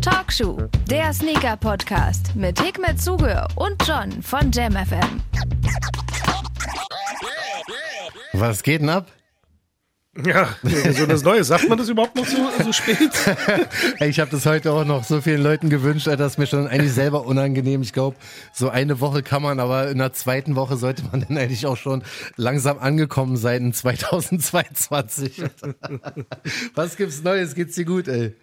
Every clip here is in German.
Talkshow, der Sneaker-Podcast mit Hikmet Zuge und John von JamFM. Was geht denn ab? Ja, so das Neue. Sagt man das überhaupt noch so, so spät? ich habe das heute auch noch so vielen Leuten gewünscht, das ist mir schon eigentlich selber unangenehm. Ich glaube, so eine Woche kann man, aber in der zweiten Woche sollte man dann eigentlich auch schon langsam angekommen sein in 2022. Was gibt's Neues? Geht's dir gut, ey?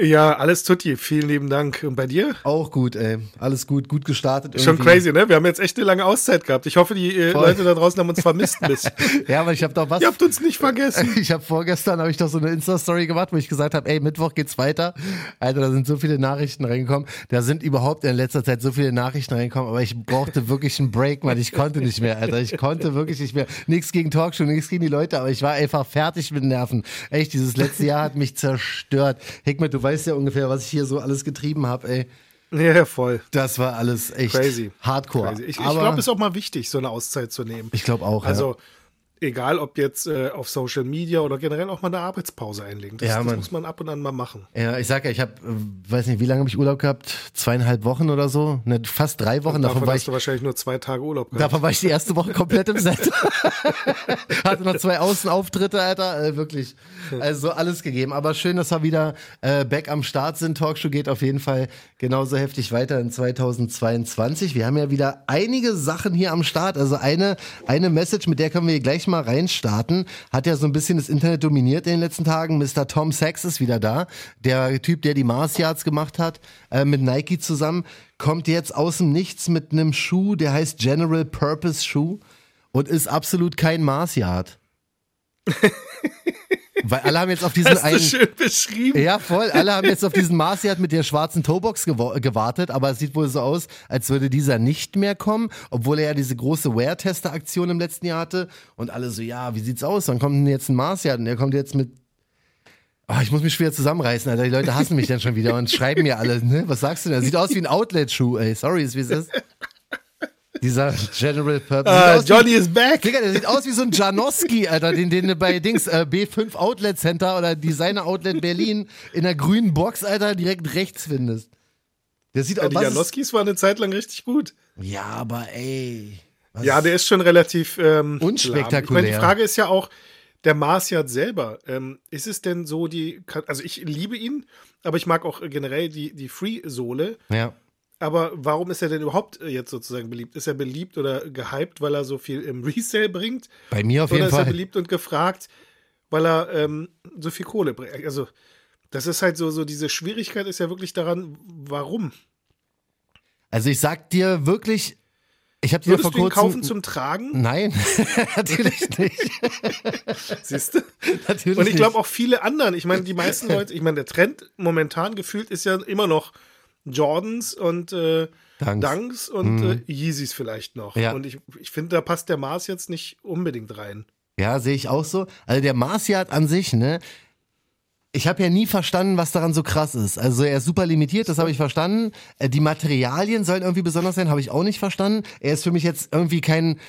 Ja, alles tutti. Vielen lieben Dank. Und bei dir? Auch gut, ey. Alles gut, gut gestartet. Irgendwie. Schon crazy, ne? Wir haben jetzt echt eine lange Auszeit gehabt. Ich hoffe, die äh, Leute da draußen haben uns vermisst bis. ja, aber ich habe doch was. Ihr habt uns nicht vergessen. Ich habe vorgestern habe ich doch so eine Insta-Story gemacht, wo ich gesagt habe, ey, Mittwoch geht's weiter. Alter, da sind so viele Nachrichten reingekommen. Da sind überhaupt in letzter Zeit so viele Nachrichten reingekommen, aber ich brauchte wirklich einen Break, weil ich konnte nicht mehr, Alter. Ich konnte wirklich nicht mehr. Nichts gegen Talkshow, nichts gegen die Leute, aber ich war einfach fertig mit Nerven. Echt, dieses letzte Jahr hat mich zerstört. Hickmet, du weißt ja ungefähr, was ich hier so alles getrieben habe, ey. Ja, voll. Das war alles echt Crazy. hardcore. Crazy. Ich, ich glaube, es ist auch mal wichtig, so eine Auszeit zu nehmen. Ich glaube auch. Also, ja egal ob jetzt äh, auf Social Media oder generell auch mal eine Arbeitspause einlegen. Das, ja, das muss man ab und an mal machen. Ja, ich sag ja, ich habe, äh, weiß nicht, wie lange habe ich Urlaub gehabt? Zweieinhalb Wochen oder so? Ne, fast drei Wochen. Und davon, davon war hast ich, du wahrscheinlich nur zwei Tage Urlaub gehabt. Davon war ich die erste Woche komplett im Set. Hatte noch zwei Außenauftritte, Alter, äh, wirklich. Also alles gegeben. Aber schön, dass wir wieder äh, back am Start sind. Talkshow geht auf jeden Fall genauso heftig weiter in 2022. Wir haben ja wieder einige Sachen hier am Start. Also eine, eine Message, mit der können wir gleich mal reinstarten. Hat ja so ein bisschen das Internet dominiert in den letzten Tagen. Mr. Tom Sachs ist wieder da. Der Typ, der die Mars Yards gemacht hat, äh, mit Nike zusammen, kommt jetzt aus dem Nichts mit einem Schuh, der heißt General Purpose Schuh und ist absolut kein Mars Yard. Weil alle haben jetzt auf diesen Hast einen. du schön beschrieben. Ja, voll. Alle haben jetzt auf diesen Marciat mit der schwarzen Toebox gewartet, aber es sieht wohl so aus, als würde dieser nicht mehr kommen, obwohl er ja diese große Wear-Tester-Aktion im letzten Jahr hatte. Und alle so, ja, wie sieht's aus? Dann kommt denn jetzt ein Marciat und der kommt jetzt mit. Oh, ich muss mich schwer zusammenreißen, Alter. Die Leute hassen mich dann schon wieder und schreiben mir alle, ne? Was sagst du denn? Sieht aus wie ein Outlet-Schuh, ey. Sorry, ist wie es ist. Dieser General Purpose. Uh, Johnny is back. Digga, der sieht aus wie so ein Janowski, Alter, den, den du bei Dings äh, B5 Outlet Center oder Designer Outlet Berlin in der grünen Box, Alter, direkt rechts findest. Der sieht ja, auch Die Janoskis waren eine Zeit lang richtig gut. Ja, aber ey. Ja, der ist schon relativ ähm, unspektakulär. Ich meine, die Frage ist ja auch, der Marciat selber, ähm, ist es denn so die, also ich liebe ihn, aber ich mag auch generell die, die Free-Sohle. Ja. Aber warum ist er denn überhaupt äh, jetzt sozusagen beliebt? Ist er beliebt oder gehypt, weil er so viel im Resale bringt? Bei mir auf jeden Fall. Oder ist er beliebt und gefragt, weil er ähm, so viel Kohle bringt? Also, das ist halt so, so diese Schwierigkeit ist ja wirklich daran, warum? Also ich sag dir wirklich, ich habe dir Würdest vor du ihn kurzem kaufen zum Tragen? Nein, natürlich nicht. Siehst du? Natürlich Und ich glaube auch viele anderen. Ich meine, die meisten Leute, ich meine, der Trend momentan gefühlt ist ja immer noch Jordans und äh, Dunks. Dunks und äh, Yeezys vielleicht noch. Ja. Und ich, ich finde, da passt der Mars jetzt nicht unbedingt rein. Ja, sehe ich auch so. Also der Marciat an sich, ne? Ich habe ja nie verstanden, was daran so krass ist. Also er ist super limitiert, das habe ich verstanden. Äh, Die Materialien sollen irgendwie besonders sein, habe ich auch nicht verstanden. Er ist für mich jetzt irgendwie kein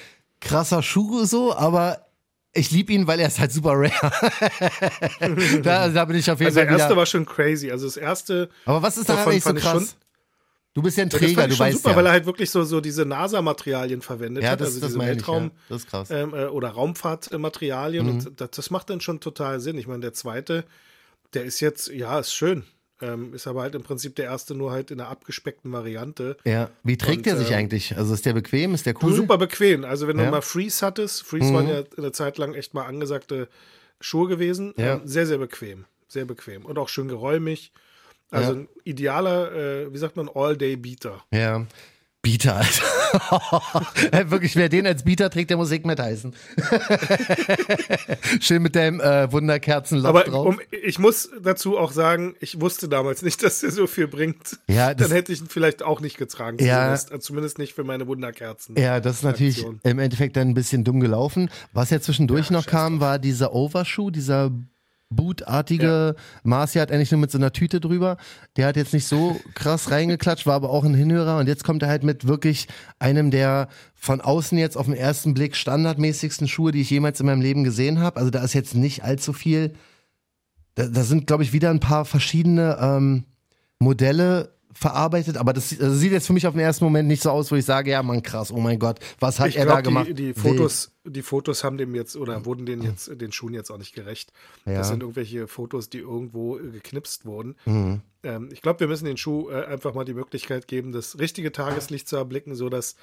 krasser Schuh so, aber ich liebe ihn, weil er ist halt super rare. da, da bin ich auf jeden Also der Fall wieder. erste war schon crazy. Also das erste aber was ist davon eigentlich so krass? du bist ja ein Träger, du weißt super, ja. weil er halt wirklich so, so diese NASA-Materialien verwendet ja, hat, das, also das diese meine ich, Weltraum- ja. Das ist krass. ähm, äh, oder Raumfahrtmaterialien Mhm. und das, das macht dann schon total Sinn. Ich meine, der zweite, der ist jetzt, ja, ist schön. Ähm, ist aber halt im Prinzip der erste nur halt in der abgespeckten Variante. Ja, wie trägt Und, er sich ähm, eigentlich? Also ist der bequem, ist der cool? super bequem. Also wenn Ja. du mal Freeze hattest, Freeze Mhm. waren ja eine Zeit lang echt mal angesagte Schuhe gewesen. Ja. Ähm, sehr, sehr bequem. Sehr bequem. Und auch schön geräumig. Also Ja. ein idealer, äh, wie sagt man, All-Day-Beater. Ja. Bieter, Alter. Wirklich, wer den als Bieter trägt, der muss Hikmet heißen. Schön mit dem äh, Wunderkerzenlauf Aber drauf. um, ich muss dazu auch sagen, ich wusste damals nicht, dass der so viel bringt. Ja, das- Dann hätte ich ihn vielleicht auch nicht getragen. Ja. Silvester. Also Zumindest nicht für meine Wunderkerzen. ja, das ist natürlich Aktion. im Endeffekt dann ein bisschen dumm gelaufen. Was ja zwischendurch noch kam, war dieser Overshoe, dieser bootartige Marcia hat eigentlich nur mit so einer Tüte drüber. Der hat jetzt nicht so krass reingeklatscht, war aber auch ein Hinhörer. Und jetzt kommt er halt mit wirklich einem der von außen jetzt auf den ersten Blick standardmäßigsten Schuhe, die ich jemals in meinem Leben gesehen habe. Also da ist jetzt nicht allzu viel da, da sind, glaube ich, wieder ein paar verschiedene ähm, Modelle verarbeitet, aber das, das sieht jetzt für mich auf den ersten Moment nicht so aus, wo ich sage, ja, man krass, oh mein Gott, was hat ich er glaub, da gemacht? Die, die Fotos, die Fotos haben dem jetzt oder wurden den jetzt den Schuhen jetzt auch nicht gerecht. Ja. Das sind irgendwelche Fotos, die irgendwo äh, geknipst wurden. Mhm. Ähm, ich glaube, wir müssen den Schuh äh, einfach mal die Möglichkeit geben, das richtige Tageslicht zu erblicken, sodass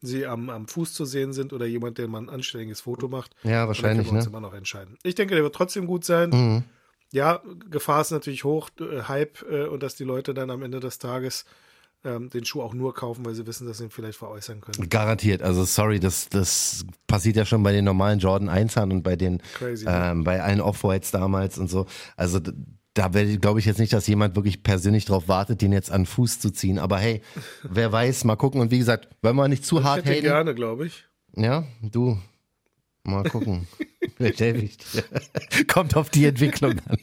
sie am, am Fuß zu sehen sind oder jemand, der mal ein anständiges Foto macht. Ja, Und dann wahrscheinlich, können wir uns ne? immer noch entscheiden. Ich denke, der wird trotzdem gut sein. Mhm. Ja, Gefahr ist natürlich hoch, äh, Hype äh, und dass die Leute dann am Ende des Tages ähm, den Schuh auch nur kaufen, weil sie wissen, dass sie ihn vielleicht veräußern können. Garantiert, also sorry, das, das passiert ja schon bei den normalen Jordan 1ern und bei den, Crazy, ne? ähm, bei allen Off-Whites damals und so. Also da glaube ich jetzt nicht, dass jemand wirklich persönlich drauf wartet, den jetzt an Fuß zu ziehen. Aber hey, wer weiß, mal gucken. Und wie gesagt, wollen wir nicht zu Ich hart hätte haten. gerne, glaube ich. Ja, du. Mal gucken. Vielleicht helfe ich dir. Kommt auf die Entwicklung an.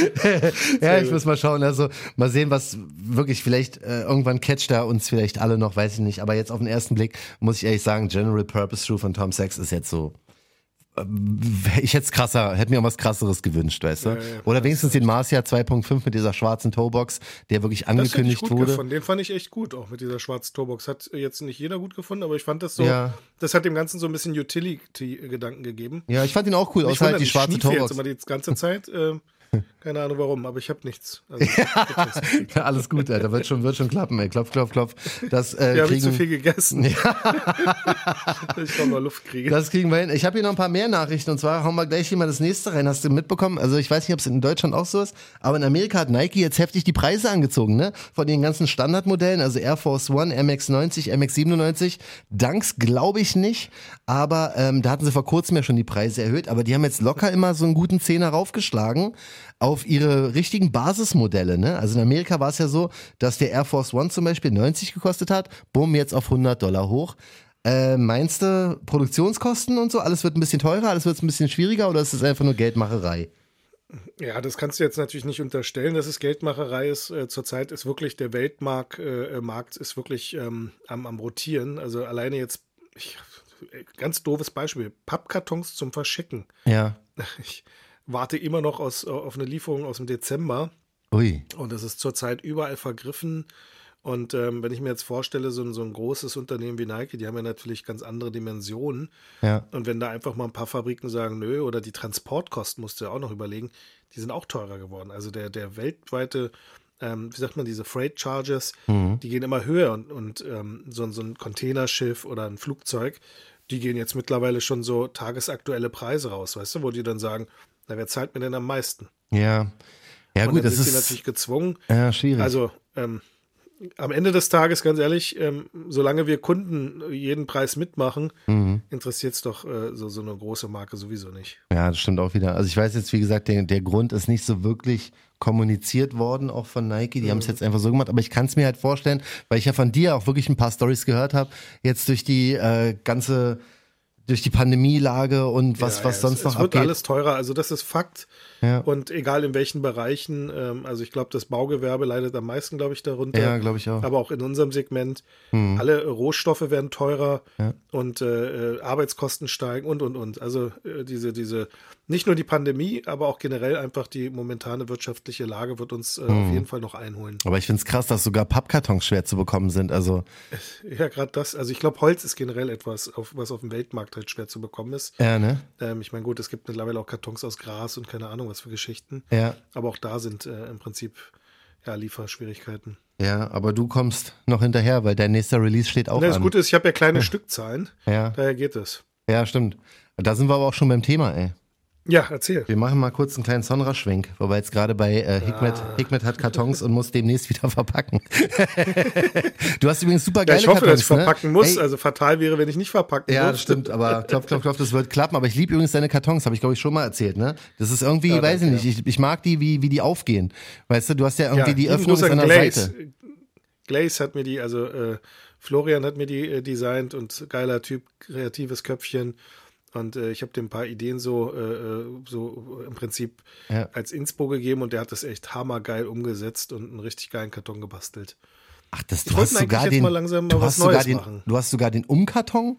ja, ich muss mal schauen. Also mal sehen, was wirklich vielleicht äh, irgendwann catcht er uns vielleicht alle noch, weiß ich nicht. Aber jetzt auf den ersten Blick muss ich ehrlich sagen, General Purpose Shoe von Tom Sachs ist jetzt so. Ähm, Ich hätte es krasser, hätte mir auch was krasseres gewünscht, weißt du? Ja, ja, Oder wenigstens den Marcia 2.5 mit dieser schwarzen Toebox, der wirklich ich angekündigt gut wurde. gefunden. Den fand ich echt gut, auch mit dieser schwarzen Torbox. Hat jetzt nicht jeder gut gefunden, aber ich fand das so, Ja. das hat dem Ganzen so ein bisschen Utility-Gedanken gegeben. Ja, ich fand ihn auch cool, außer halt die ich schwarze schniefe jetzt Toebox. immer die ganze Zeit. Keine Ahnung warum, aber ich habe nichts. Also, ich hab nichts. Ja, alles gut, Alter. Wird schon, wird schon klappen, ey. Klopf, klopf, klopf. Das, äh, Wir haben kriegen, zu viel gegessen. ich kann mal Luft kriegen. das kriegen wir hin. Ich habe hier noch ein paar mehr Nachrichten und zwar hauen wir gleich hier mal das nächste rein. Hast du mitbekommen? Also ich weiß nicht, ob es in Deutschland auch so ist, aber in Amerika hat Nike jetzt heftig die Preise angezogen, ne? Von den ganzen Standardmodellen, also Air Force One, MX90, MX97. Dunks glaube ich nicht, aber ähm, da hatten sie vor kurzem ja schon die Preise erhöht, aber die haben jetzt locker immer so einen guten Zehner raufgeschlagen auf ihre richtigen Basismodelle, ne? Also in Amerika war es ja so, dass der Air Force One zum Beispiel 90 gekostet hat, bumm, jetzt auf 100 Dollar hoch. Äh, meinst du Produktionskosten und so? Alles wird ein bisschen teurer, alles wird ein bisschen schwieriger oder ist es einfach nur Geldmacherei? Ja, das kannst du jetzt natürlich nicht unterstellen, dass es Geldmacherei ist. Äh, zurzeit ist wirklich der Weltmarkt äh, Markt ist wirklich ähm, am, am Rotieren. Also alleine jetzt, ich, ganz doofes Beispiel, Pappkartons zum Verschicken. Ja. Ich warte immer noch aus, auf eine Lieferung aus dem Dezember Ui. und das ist zurzeit überall vergriffen. Und ähm, wenn ich mir jetzt vorstelle, so ein, so ein großes Unternehmen wie Nike, die haben ja natürlich ganz andere Dimensionen. Ja. Und wenn da einfach mal ein paar Fabriken sagen, nö, oder die Transportkosten musst du ja auch noch überlegen, die sind auch teurer geworden. Also der, der weltweite, ähm, wie sagt man, diese Freight Charges, die gehen immer höher und, und ähm, so, so ein Containerschiff oder ein Flugzeug, die gehen jetzt mittlerweile schon so tagesaktuelle Preise raus, weißt du, wo die dann sagen, na, wer zahlt mir denn am meisten? Ja. Ja, und gut, das sie ist natürlich gezwungen, ja, schwierig. also ähm, am Ende des Tages, ganz ehrlich, ähm, solange wir Kunden jeden Preis mitmachen, Mhm. interessiert es doch äh, so, so eine große Marke sowieso nicht. Ja, das stimmt auch wieder. Also ich weiß jetzt, wie gesagt, der, der Grund ist nicht so wirklich kommuniziert worden, auch von Nike. Die haben es jetzt einfach so gemacht, aber ich kann es mir halt vorstellen, weil ich ja von dir auch wirklich ein paar Stories gehört habe, jetzt durch die äh, ganze, durch die Pandemielage und was, Ja, was ja, sonst es, noch Es wird abgeht. alles teurer, also das ist Fakt. Ja. Und egal in welchen Bereichen, ähm, also ich glaube, das Baugewerbe leidet am meisten, glaube ich, darunter. Ja, glaube ich auch. Aber auch in unserem Segment. Alle Rohstoffe werden teurer Ja. und äh, äh, Arbeitskosten steigen und, und, und. Also äh, diese, diese, nicht nur die Pandemie, aber auch generell einfach die momentane wirtschaftliche Lage wird uns äh, auf jeden Fall noch einholen. Aber ich finde es krass, dass sogar Pappkartons schwer zu bekommen sind. Also, Ja, gerade das. Also ich glaube, Holz ist generell etwas, auf, was auf dem Weltmarkt halt schwer zu bekommen ist. ja, ne? Ähm, ich meine, gut, es gibt mittlerweile auch Kartons aus Gras und keine Ahnung, was für Geschichten. Ja. Aber auch da sind äh, im Prinzip ja, Lieferschwierigkeiten. Ja, aber du kommst noch hinterher, weil dein nächster Release steht auch Ne, das an. Gute ist, ich habe ja kleine Stückzahlen. Ja, Daher geht es. ja, stimmt. Da sind wir aber auch schon beim Thema, ey. Ja, erzähl. Wir machen mal kurz einen kleinen Sonra-Schwenk, wo wir jetzt gerade bei äh, Hikmet, Ah. Hikmet hat Kartons und muss demnächst wieder verpacken. du hast übrigens super Ja, geile ich hoffe, Kartons, dass ich verpacken ne? muss. Ey, Also fatal wäre, wenn ich nicht verpacken ja, muss. das stimmt, aber klopf, klopf, klopf, das wird klappen. Aber ich liebe übrigens deine Kartons, habe ich glaube ich schon mal erzählt, ne? Das ist irgendwie, Ja, weiß ich danke, nicht, ich, ich mag die, wie, wie die aufgehen. Weißt du, du hast ja irgendwie Ja, die Öffnung an an der Glaze. Seite. Glaze hat mir die, also äh, Florian hat mir die äh, designt und geiler Typ, kreatives Köpfchen. Und äh, ich habe dem ein paar Ideen so, äh, äh, so im Prinzip Ja. als Inspo gegeben und der hat das echt hammergeil umgesetzt und einen richtig geilen Karton gebastelt. Ach, das, Ich du wollte hast sogar den, mal langsam mal du was hast sogar den, machen. du hast sogar den Umkarton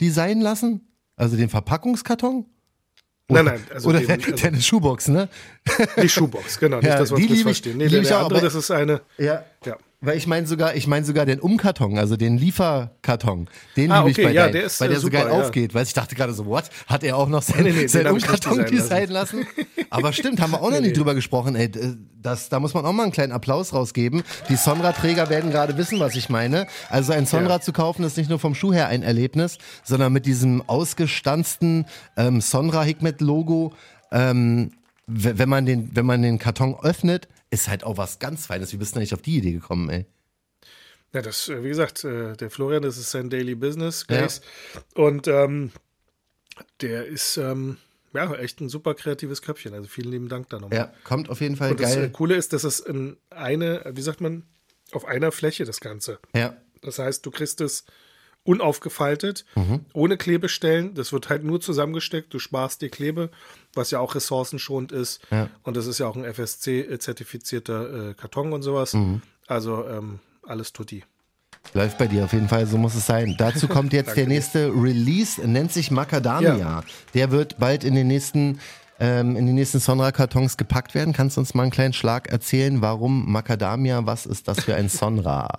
designen lassen? Also den Verpackungskarton? Oder, Nein, nein, also oder den- deine, also- deine Schuhbox, ne? Die Schuhbox, genau. Nicht, Ja, dass wir die uns liebe ich- missverstehen. Nee, liebe der, ich der auch, andere, aber- das ist eine. Ja. Ja. Weil ich meine sogar, ich meine sogar den Umkarton, also den Lieferkarton, den Ah, liebe ich okay, bei ja, deinem, der ist, weil äh, der so super, geil ja. aufgeht. Weil ich dachte gerade so, what? Hat er auch noch sein, Nee, nee, den sein hab ich nicht Umkarton designen designen lassen? Aber stimmt, haben wir auch noch nie drüber gesprochen. Ey, d- das, da muss man auch mal einen kleinen Applaus rausgeben. Die Sonra-Träger werden gerade wissen, was ich meine. Also ein Sonra Ja. zu kaufen ist nicht nur vom Schuh her ein Erlebnis, sondern mit diesem ausgestanzten ähm, Sonra Hikmet Logo. Ähm, wenn man den, wenn man den Karton öffnet, ist halt auch was ganz Feines. Wie bist du nicht auf die Idee gekommen, ey? Ja, das, äh, wie gesagt, äh, der Florian, das ist sein Daily Business Ja. Und ähm, der ist ähm, ja echt ein super kreatives Köpfchen. Also vielen lieben Dank da nochmal. Ja, kommt auf jeden Fall Und das äh, geil. Coole ist, dass es in eine, wie sagt man, auf einer Fläche das Ganze. Ja, Das heißt, du kriegst es unaufgefaltet, Mhm. ohne Klebestellen. Das wird halt nur zusammengesteckt. Du sparst dir Klebe, was ja auch ressourcenschonend ist. Ja. Und das ist ja auch ein FSC-zertifizierter äh, Karton und sowas. Mhm. Also ähm, alles tutti. läuft bei dir auf jeden Fall, so muss es sein. Dazu kommt jetzt der nächste Release, nennt sich Macadamia. Ja. Der wird bald in den nächsten ähm, in die nächsten Sonra-Kartons gepackt werden. Kannst du uns mal einen kleinen Schlag erzählen, warum Macadamia, was ist das für ein Sonra?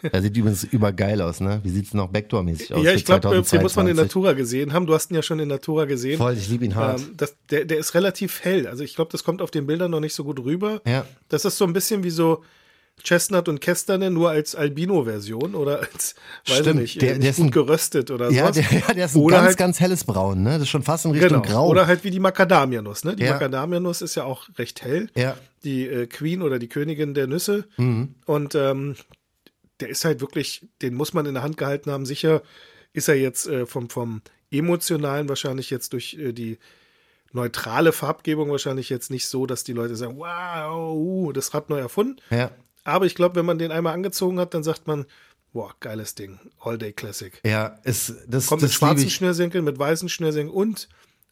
Der sieht übrigens übergeil aus, ne? Wie sieht's noch Backdoor-mäßig aus? ja, ich glaube, den muss man in 2022? Natura gesehen haben. Du hast ihn ja schon in Natura gesehen. Voll, ich liebe ihn hart. Ähm, das, der, der ist relativ hell. Also ich glaube, das kommt auf den Bildern noch nicht so gut rüber. Ja. Das ist so ein bisschen wie so Chestnut und Kestane, nur als Albino-Version oder als, weiß Stimmt, ich nicht, der- der ist ein- gut geröstet oder ja, sowas. der, ja, der ist ein Oder ganz, halt- ganz helles Braun, ne? Das ist schon fast in Richtung Genau. Grau. Oder halt wie die Macadamia-Nuss. Ne? Die Ja. Macadamia-Nuss ist ja auch recht hell. Ja. Mhm. Die äh, Queen oder die Königin der Nüsse. Und ähm, der ist halt wirklich, den muss man in der Hand gehalten haben. Sicher ist er jetzt äh, vom, vom emotionalen wahrscheinlich jetzt durch äh, die neutrale Farbgebung wahrscheinlich jetzt nicht so, dass die Leute sagen, wow, uh, das Rad neu erfunden. ja. Aber ich glaube, wenn man den einmal angezogen hat, dann sagt man, boah, geiles Ding, All Day Classic. Ja, ist, das, Kommt mit das liebe schwarzen. Schnürsenkeln, mit weißen Schnürsenkeln und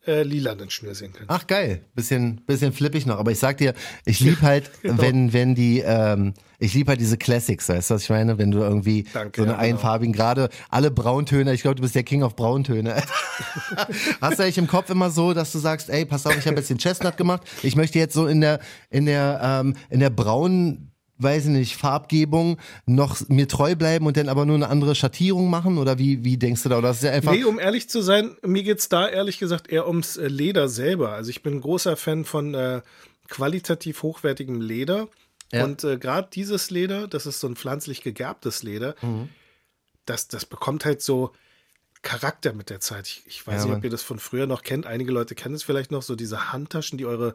äh, lilanen Schnürsenkeln. Ach geil, bisschen, bisschen flippig noch. Aber ich sag dir, ich lieb halt, Genau. wenn, wenn die, ähm, ich lieb halt diese Classics, weißt du, was ich meine? Wenn du irgendwie Danke, so eine ja, genau. einfarbigen, gerade alle Brauntöne, ich glaube, du bist der King of Brauntöne. Hast du eigentlich im Kopf immer so, dass du sagst, ey, pass auf, ich habe jetzt den Chestnut gemacht, ich möchte jetzt so in der, in der, ähm, in der braunen weiß ich nicht, Farbgebung noch mir treu bleiben und dann aber nur eine andere Schattierung machen? Oder wie, wie denkst du da? Oder ist ja einfach. Nee, um ehrlich zu sein, mir geht's da ehrlich gesagt eher ums äh, Leder selber. Also ich bin ein großer Fan von äh, qualitativ hochwertigem Leder. Ja. Und äh, gerade dieses Leder, das ist so ein pflanzlich gegerbtes Leder, Mhm. das, das bekommt halt so Charakter mit der Zeit. Ich, ich weiß Ja, nicht, ob ihr das von früher noch kennt. Einige Leute kennen es vielleicht noch, so diese Handtaschen, die eure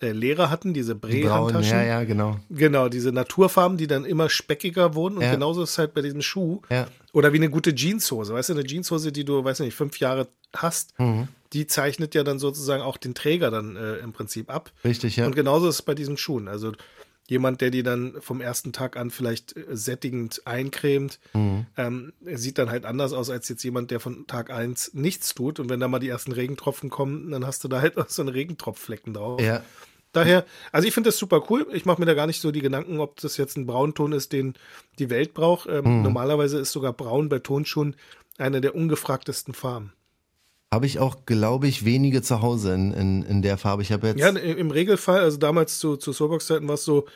äh, Lehrer hatten, diese Bre-Handtaschen. ja, ja, genau. Genau, diese Naturfarben, die dann immer speckiger wurden. Und Ja. genauso ist es halt bei diesem Schuh. Ja. Oder wie eine gute Jeanshose. Weißt du, eine Jeanshose, die du, weiß nicht, fünf Jahre hast, Mhm. die zeichnet ja dann sozusagen auch den Träger dann äh, im Prinzip ab. Richtig, ja. Und genauso ist es bei diesen Schuhen. Also jemand, der die dann vom ersten Tag an vielleicht äh, sättigend eincremt, Mhm. ähm, sieht dann halt anders aus als jetzt jemand, der von Tag eins nichts tut. Und wenn da mal die ersten Regentropfen kommen, dann hast du da halt auch so einen Regentropfflecken drauf. ja. Daher, also ich finde das super cool. Ich mache mir da gar nicht so die Gedanken, ob das jetzt ein Braunton ist, den die Welt braucht. Ähm, Mhm. Normalerweise ist sogar Braun bei Tonschuhen eine der ungefragtesten Farben. Habe ich auch, glaube ich, wenige zu Hause in, in, in der Farbe. Ich habe jetzt. Ja, im Regelfall, also damals zu, zu Soulbox-Zeiten war es so,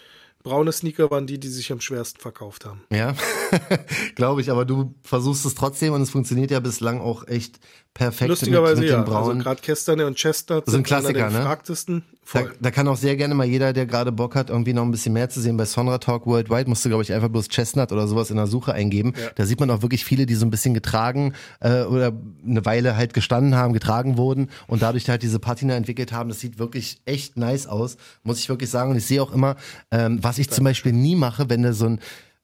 braune Sneaker waren die, die sich am schwersten verkauft haben. Ja, glaube ich, aber du versuchst es trotzdem und es funktioniert ja bislang auch echt perfekt Lustigerweise mit, mit ja. dem Braun. Also gerade Kestane und Chestnut sind einer Klassiker, ne? gefragtesten. da, da kann auch sehr gerne mal jeder, der gerade Bock hat, irgendwie noch ein bisschen mehr zu sehen. Bei Sonra Talk Worldwide musst du, glaube ich, einfach bloß Chestnut oder sowas in der Suche eingeben. Ja. Da sieht man auch wirklich viele, die so ein bisschen getragen äh, oder eine Weile halt gestanden haben, getragen wurden und dadurch halt diese Patina entwickelt haben. Das sieht wirklich echt nice aus, muss ich wirklich sagen. Und ich sehe auch immer, ähm, was ich zum Beispiel nie mache, wenn du so ein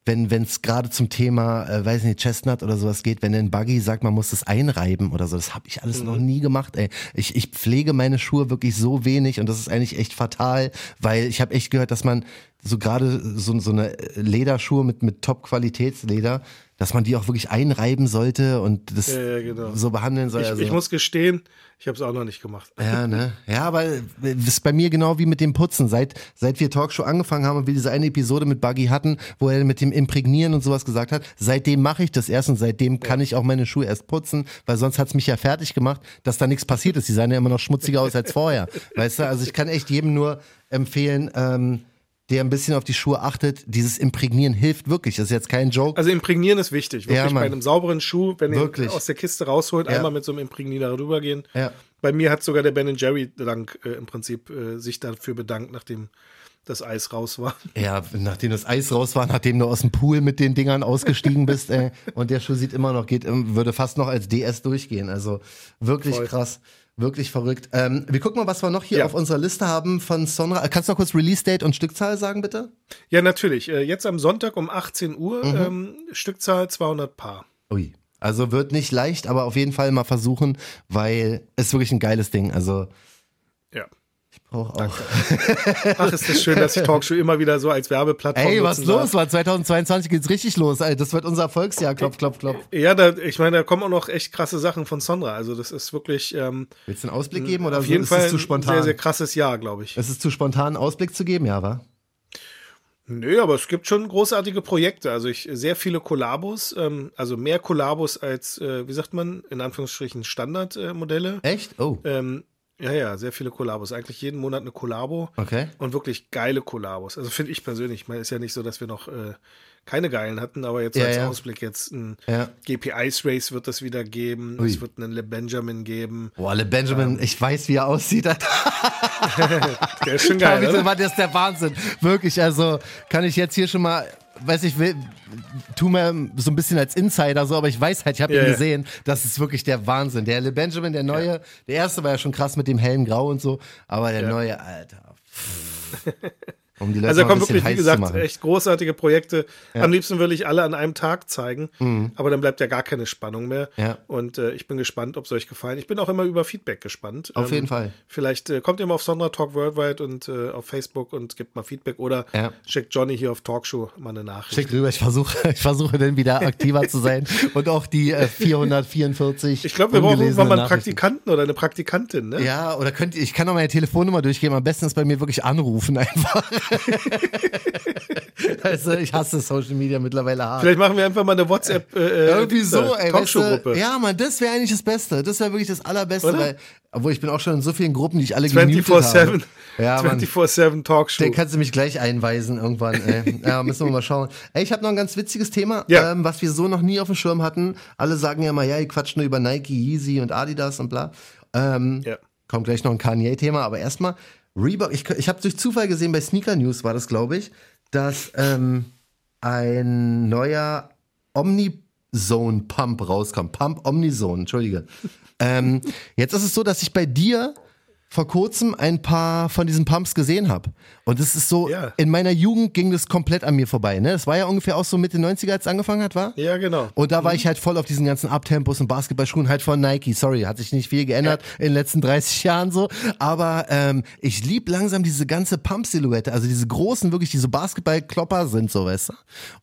wenn es gerade zum Thema, äh, weiß nicht, Chestnut oder sowas geht, wenn ein Buggy sagt, man muss das einreiben oder so, das habe ich alles noch nie gemacht, ey. Ich, ich pflege meine Schuhe wirklich so wenig und das ist eigentlich echt fatal, weil ich habe echt gehört, dass man so gerade so, so eine Lederschuhe mit, mit Top-Qualitätsleder, dass man die auch wirklich einreiben sollte und das Ja, ja, genau. so behandeln soll. Ich, also. ich muss gestehen, ich habe es auch noch nicht gemacht. Ja, ne? Ja, aber es ist bei mir genau wie mit dem Putzen. Seit, seit wir Talkshow angefangen haben und wir diese eine Episode mit Buggy hatten, wo er mit dem Imprägnieren und sowas gesagt hat, seitdem mache ich das erst und seitdem kann ich auch meine Schuhe erst putzen, weil sonst hat's mich ja fertig gemacht, dass da nichts passiert ist. Die sahen ja immer noch schmutziger aus als vorher. Weißt du, also ich kann echt jedem nur empfehlen, ähm, der ein bisschen auf die Schuhe achtet, dieses Imprägnieren hilft wirklich. Das ist jetzt kein Joke. Also imprägnieren ist wichtig. Wirklich Ja, bei einem sauberen Schuh, wenn ihr Wirklich. ihn aus der Kiste rausholt, Ja. einmal mit so einem Imprägnierer rübergehen. Ja. Bei mir hat sogar der Ben Jerry Dank äh, im Prinzip äh, sich dafür bedankt, nachdem das Eis raus war. Ja, nachdem das Eis raus war, nachdem du aus dem Pool mit den Dingern ausgestiegen bist, ey, und der Schuh sieht immer noch, geht, würde fast noch als DS durchgehen. Also wirklich Voll. krass. Wirklich verrückt. Ähm, wir gucken mal, was wir noch hier Ja. auf unserer Liste haben von Sonra. Kannst du noch kurz Release-Date und Stückzahl sagen, bitte? Ja, natürlich. Äh, jetzt am Sonntag um 18 Uhr, Mhm. ähm, Stückzahl 200 Paar. Ui. Also wird nicht leicht, aber auf jeden Fall mal versuchen, weil es wirklich ein geiles Ding. Also Ja. Ich brauche auch. Ach, ist das schön, dass ich Talkshow immer wieder so als Werbeplattform Ey, was los? War 2022 geht's richtig los. Ey, das wird unser Erfolgsjahr. Klopf, klopf, klopf. Ja, da, ich meine, da kommen auch noch echt krasse Sachen von Sonra. Also das ist wirklich ähm, Willst du einen Ausblick geben oder auf jeden ist Fall es zu ein spontan? sehr, sehr krasses Jahr, glaube ich. es ist zu spontan, einen Ausblick zu geben, ja, wa? Nö, aber es gibt schon großartige Projekte. Also ich sehr viele Kollabos, ähm, also mehr Kollabos als, äh, wie sagt man, in Anführungsstrichen Standardmodelle. Echt? Oh, ähm, ja, ja, sehr viele Kollabos. Eigentlich jeden Monat eine Kollabo. okay. Und wirklich geile Kollabos. Also finde ich persönlich. Ich meine, ist ja nicht so, dass wir noch äh, keine geilen hatten, aber jetzt Ja, als ja. Ausblick jetzt ein Ja. GP Ice Race wird es wieder geben. Ui. Es wird einen Le Benjamin geben. Boah, Le Benjamin, ich weiß, wie er aussieht. Der ist schon geil. bitte, oder? Mann, das ist der Wahnsinn. Wirklich, also kann ich jetzt hier schon mal, weiß ich, will, tu mir so ein bisschen als Insider so, aber ich weiß halt, ich habe Ja, ihn ja. gesehen, das ist wirklich der Wahnsinn. Der Le Benjamin, der neue, der erste war ja schon krass mit dem hellen Grau und so, aber der Ja. neue, Alter. Um Also da kommen wirklich, wie gesagt, echt großartige Projekte. Am liebsten will ich alle an einem Tag zeigen, aber dann bleibt ja gar keine Spannung mehr. Mhm. Ja. Und äh, ich bin gespannt, ob es euch gefallen. Ich bin auch immer über Feedback gespannt. Auf jeden Fall. Vielleicht äh, kommt ihr mal auf Sondra Talk Worldwide und äh, auf Facebook und gebt mal Feedback oder Ja. schickt Johnny hier auf Talkshow mal eine Nachricht. Schick rüber, ich versuche, ich versuche dann wieder aktiver zu sein und auch die äh, 444. Ich glaube, wir brauchen irgendwann mal einen. Praktikanten oder eine Praktikantin, ne? Ja, oder könnt ich kann auch meine Telefonnummer durchgeben. Am besten ist bei mir wirklich anrufen einfach. also ich hasse Social Media mittlerweile hart. Vielleicht machen wir einfach mal eine WhatsApp äh, Irgendwie so, ey. Weißt du, Talkshow-Gruppe. ja, Mann, das wäre eigentlich das Beste. Das wäre wirklich das Allerbeste, Oder? weil, obwohl ich bin auch schon in so vielen Gruppen, die ich alle gemutet habe. 24-7 Ja, Mann. 24-7 Talkshow. Den kannst du mich gleich einweisen irgendwann. Ey. Ja, müssen wir mal schauen. Ey, ich habe noch ein ganz witziges Thema, Ja. ähm, was wir so noch nie auf dem Schirm hatten. Alle sagen ja mal, ja, ihr quatscht nur über Nike, Yeezy und Adidas und bla. Ähm, Ja. Kommt gleich noch ein Kanye-Thema, aber erstmal Reebok. Ich, ich habe durch Zufall gesehen, bei Sneaker News war das, glaube ich, dass ähm, ein neuer Omnizone Pump rauskam. Pump Omnizone, entschuldige. ähm, jetzt ist es so, dass ich bei dir vor kurzem ein paar von diesen Pumps gesehen habe. Und es ist so, Ja. in meiner Jugend ging das komplett an mir vorbei. Ne? Das war ja ungefähr auch so Mitte 90er, als es angefangen hat, war? Ja, genau. Und da war ich halt voll auf diesen ganzen Abtempos und Basketballschuhen halt von Nike. Sorry, hat sich nicht viel geändert in den letzten 30 Jahren so. Aber ähm, ich lieb langsam diese ganze Pump-Silhouette, also diese großen, wirklich diese Basketballklopper sind so, weißt du?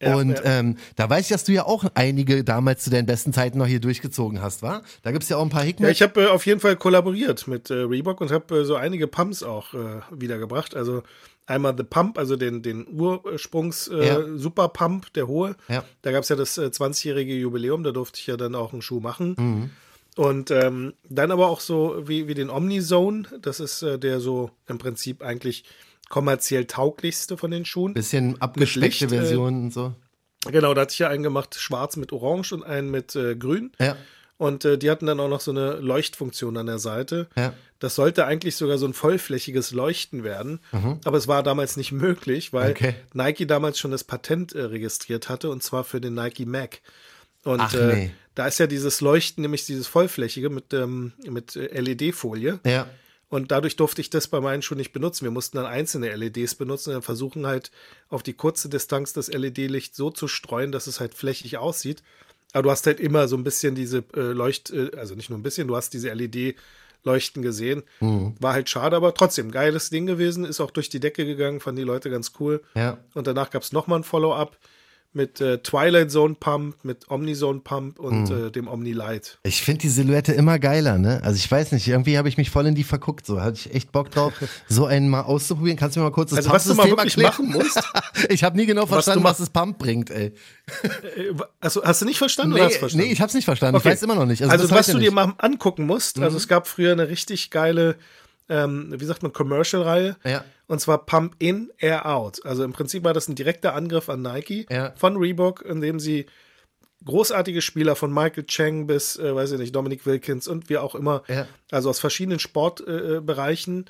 Ja, und ja. Ähm, da weiß ich, dass du ja auch einige damals zu deinen besten Zeiten noch hier durchgezogen hast, wa? Da gibt's ja auch ein paar Hickman. Ja, ich habe äh, auf jeden Fall kollaboriert mit äh, Reebok und habe äh, so einige Pumps auch äh, wiedergebracht. Also einmal The Pump, also den, den Ursprungs äh, Ja. Super Pump, der hohe. Ja. Da gab es ja das äh, 20-jährige Jubiläum, da durfte ich ja dann auch einen Schuh machen. Mhm. Und ähm, dann aber auch so wie, wie den Omnizone, das ist äh, der so im Prinzip eigentlich kommerziell tauglichste von den Schuhen. Bisschen abgespeckte Licht, äh, Versionen und so. Genau, da hatte ich ja einen gemacht, schwarz mit orange und einen mit äh, grün. Ja, Und äh, die hatten dann auch noch so eine Leuchtfunktion an der Seite. ja. Das sollte eigentlich sogar so ein vollflächiges Leuchten werden, aber es war damals nicht möglich, weil Mhm. Okay. Nike damals schon das Patent äh, registriert hatte und zwar für den Nike Mac. Und Ach, äh, nee. da ist ja dieses Leuchten, nämlich dieses vollflächige mit, ähm, mit äh, LED-Folie. Ja. Und dadurch durfte ich das bei meinen Schuhen nicht benutzen. Wir mussten dann einzelne LEDs benutzen und dann versuchen halt auf die kurze Distanz das LED-Licht so zu streuen, dass es halt flächig aussieht. Aber du hast halt immer so ein bisschen diese äh, Leucht, äh, also nicht nur ein bisschen, du hast diese LED leuchten gesehen. War halt schade, aber trotzdem, geiles Ding gewesen, ist auch durch die Decke gegangen, fanden die Leute ganz cool. Ja. Und danach gab es nochmal ein Follow-up mit äh, Twilight Zone Pump, mit Omnizone Pump und äh, dem Omni Light. Ich finde die Silhouette immer geiler, ne? Also ich weiß nicht, irgendwie habe ich mich voll in die verguckt. So hatte ich echt Bock drauf, so einen mal auszuprobieren. Kannst du mir mal kurz das Also was du mal Pumpsystem wirklich erklären? machen musst, Ich habe nie genau verstanden, was das Pump bringt, ey. äh, also hast du nicht verstanden Nee, oder hast du verstanden? nee ich habe es nicht verstanden. Okay. Ich weiß immer noch nicht. Also, bis was du dir nicht. mal angucken musst, also es gab früher eine richtig geile, ähm, wie sagt man, Commercial-Reihe. Ja. Und zwar Pump In, Air Out. Also im Prinzip war das ein direkter Angriff an Nike Ja. von Reebok, in dem sie großartige Spieler von Michael Chang bis, äh, weiß ich nicht, Dominic Wilkins und wie auch immer, Ja. also aus verschiedenen Sportbereichen, äh, Bereichen,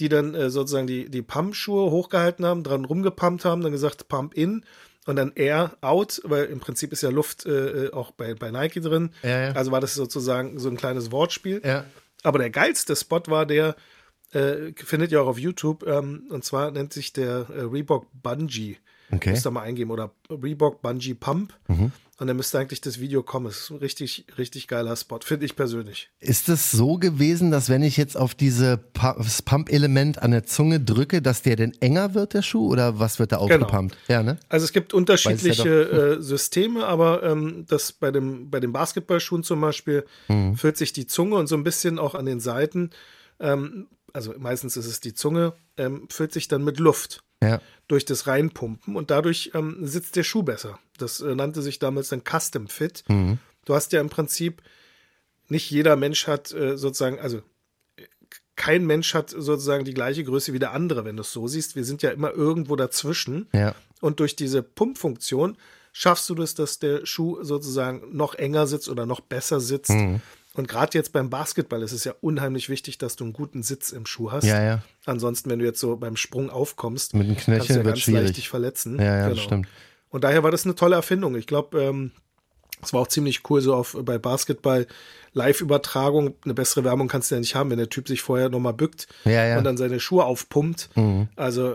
die dann äh, sozusagen die, die Pump-Schuhe hochgehalten haben, dran rumgepumpt haben, dann gesagt Pump In und dann Air Out, weil im Prinzip ist ja Luft äh, äh, auch bei, bei Nike drin. Ja, ja. Also war das sozusagen so ein kleines Wortspiel. Aber der geilste Spot war der, äh, findet ihr auch auf YouTube, ähm, und zwar nennt sich der äh, Reebok Bungee. Okay. Müsst ihr mal eingeben oder Reebok Bungee Pump. Mhm. Und dann müsste eigentlich das Video kommen. Das ist ein richtig, richtig geiler Spot, finde ich persönlich. Ist es so gewesen, dass wenn ich jetzt auf diese Pu- das Pump-Element an der Zunge drücke, dass der denn enger wird, der Schuh? Oder was wird da Genau. aufgepumpt? Ja, ne? Also es gibt unterschiedliche äh, Systeme, aber ähm, das bei dem bei den Basketballschuhen zum Beispiel Mhm. füllt sich die Zunge und so ein bisschen auch an den Seiten, ähm, also meistens ist es die Zunge, ähm, füllt sich dann mit Luft Ja. durch das Reinpumpen und dadurch ähm, sitzt der Schuh besser. Das äh, nannte sich damals dann Custom Fit. Du hast ja im Prinzip nicht jeder Mensch hat äh, sozusagen, also kein Mensch hat sozusagen die gleiche Größe wie der andere, wenn du es so siehst. Wir sind ja immer irgendwo dazwischen. Ja. Und durch diese Pumpfunktion schaffst du das, dass der Schuh sozusagen noch enger sitzt oder noch besser sitzt. Mhm. Und gerade jetzt beim Basketball ist es ja unheimlich wichtig, dass du einen guten Sitz im Schuh hast. Ja, ja. Ansonsten, wenn du jetzt so beim Sprung aufkommst, Mit dem kannst du Knöchel ja ganz schwierig. leicht dich verletzen. Ja, ja, Genau. stimmt. Und daher war das eine tolle Erfindung. Ich glaube, ähm, es war auch ziemlich cool, so auf bei Basketball Live-Übertragung. Eine bessere Werbung kannst du ja nicht haben, wenn der Typ sich vorher nochmal bückt Ja, ja. und dann seine Schuhe aufpumpt. Also äh,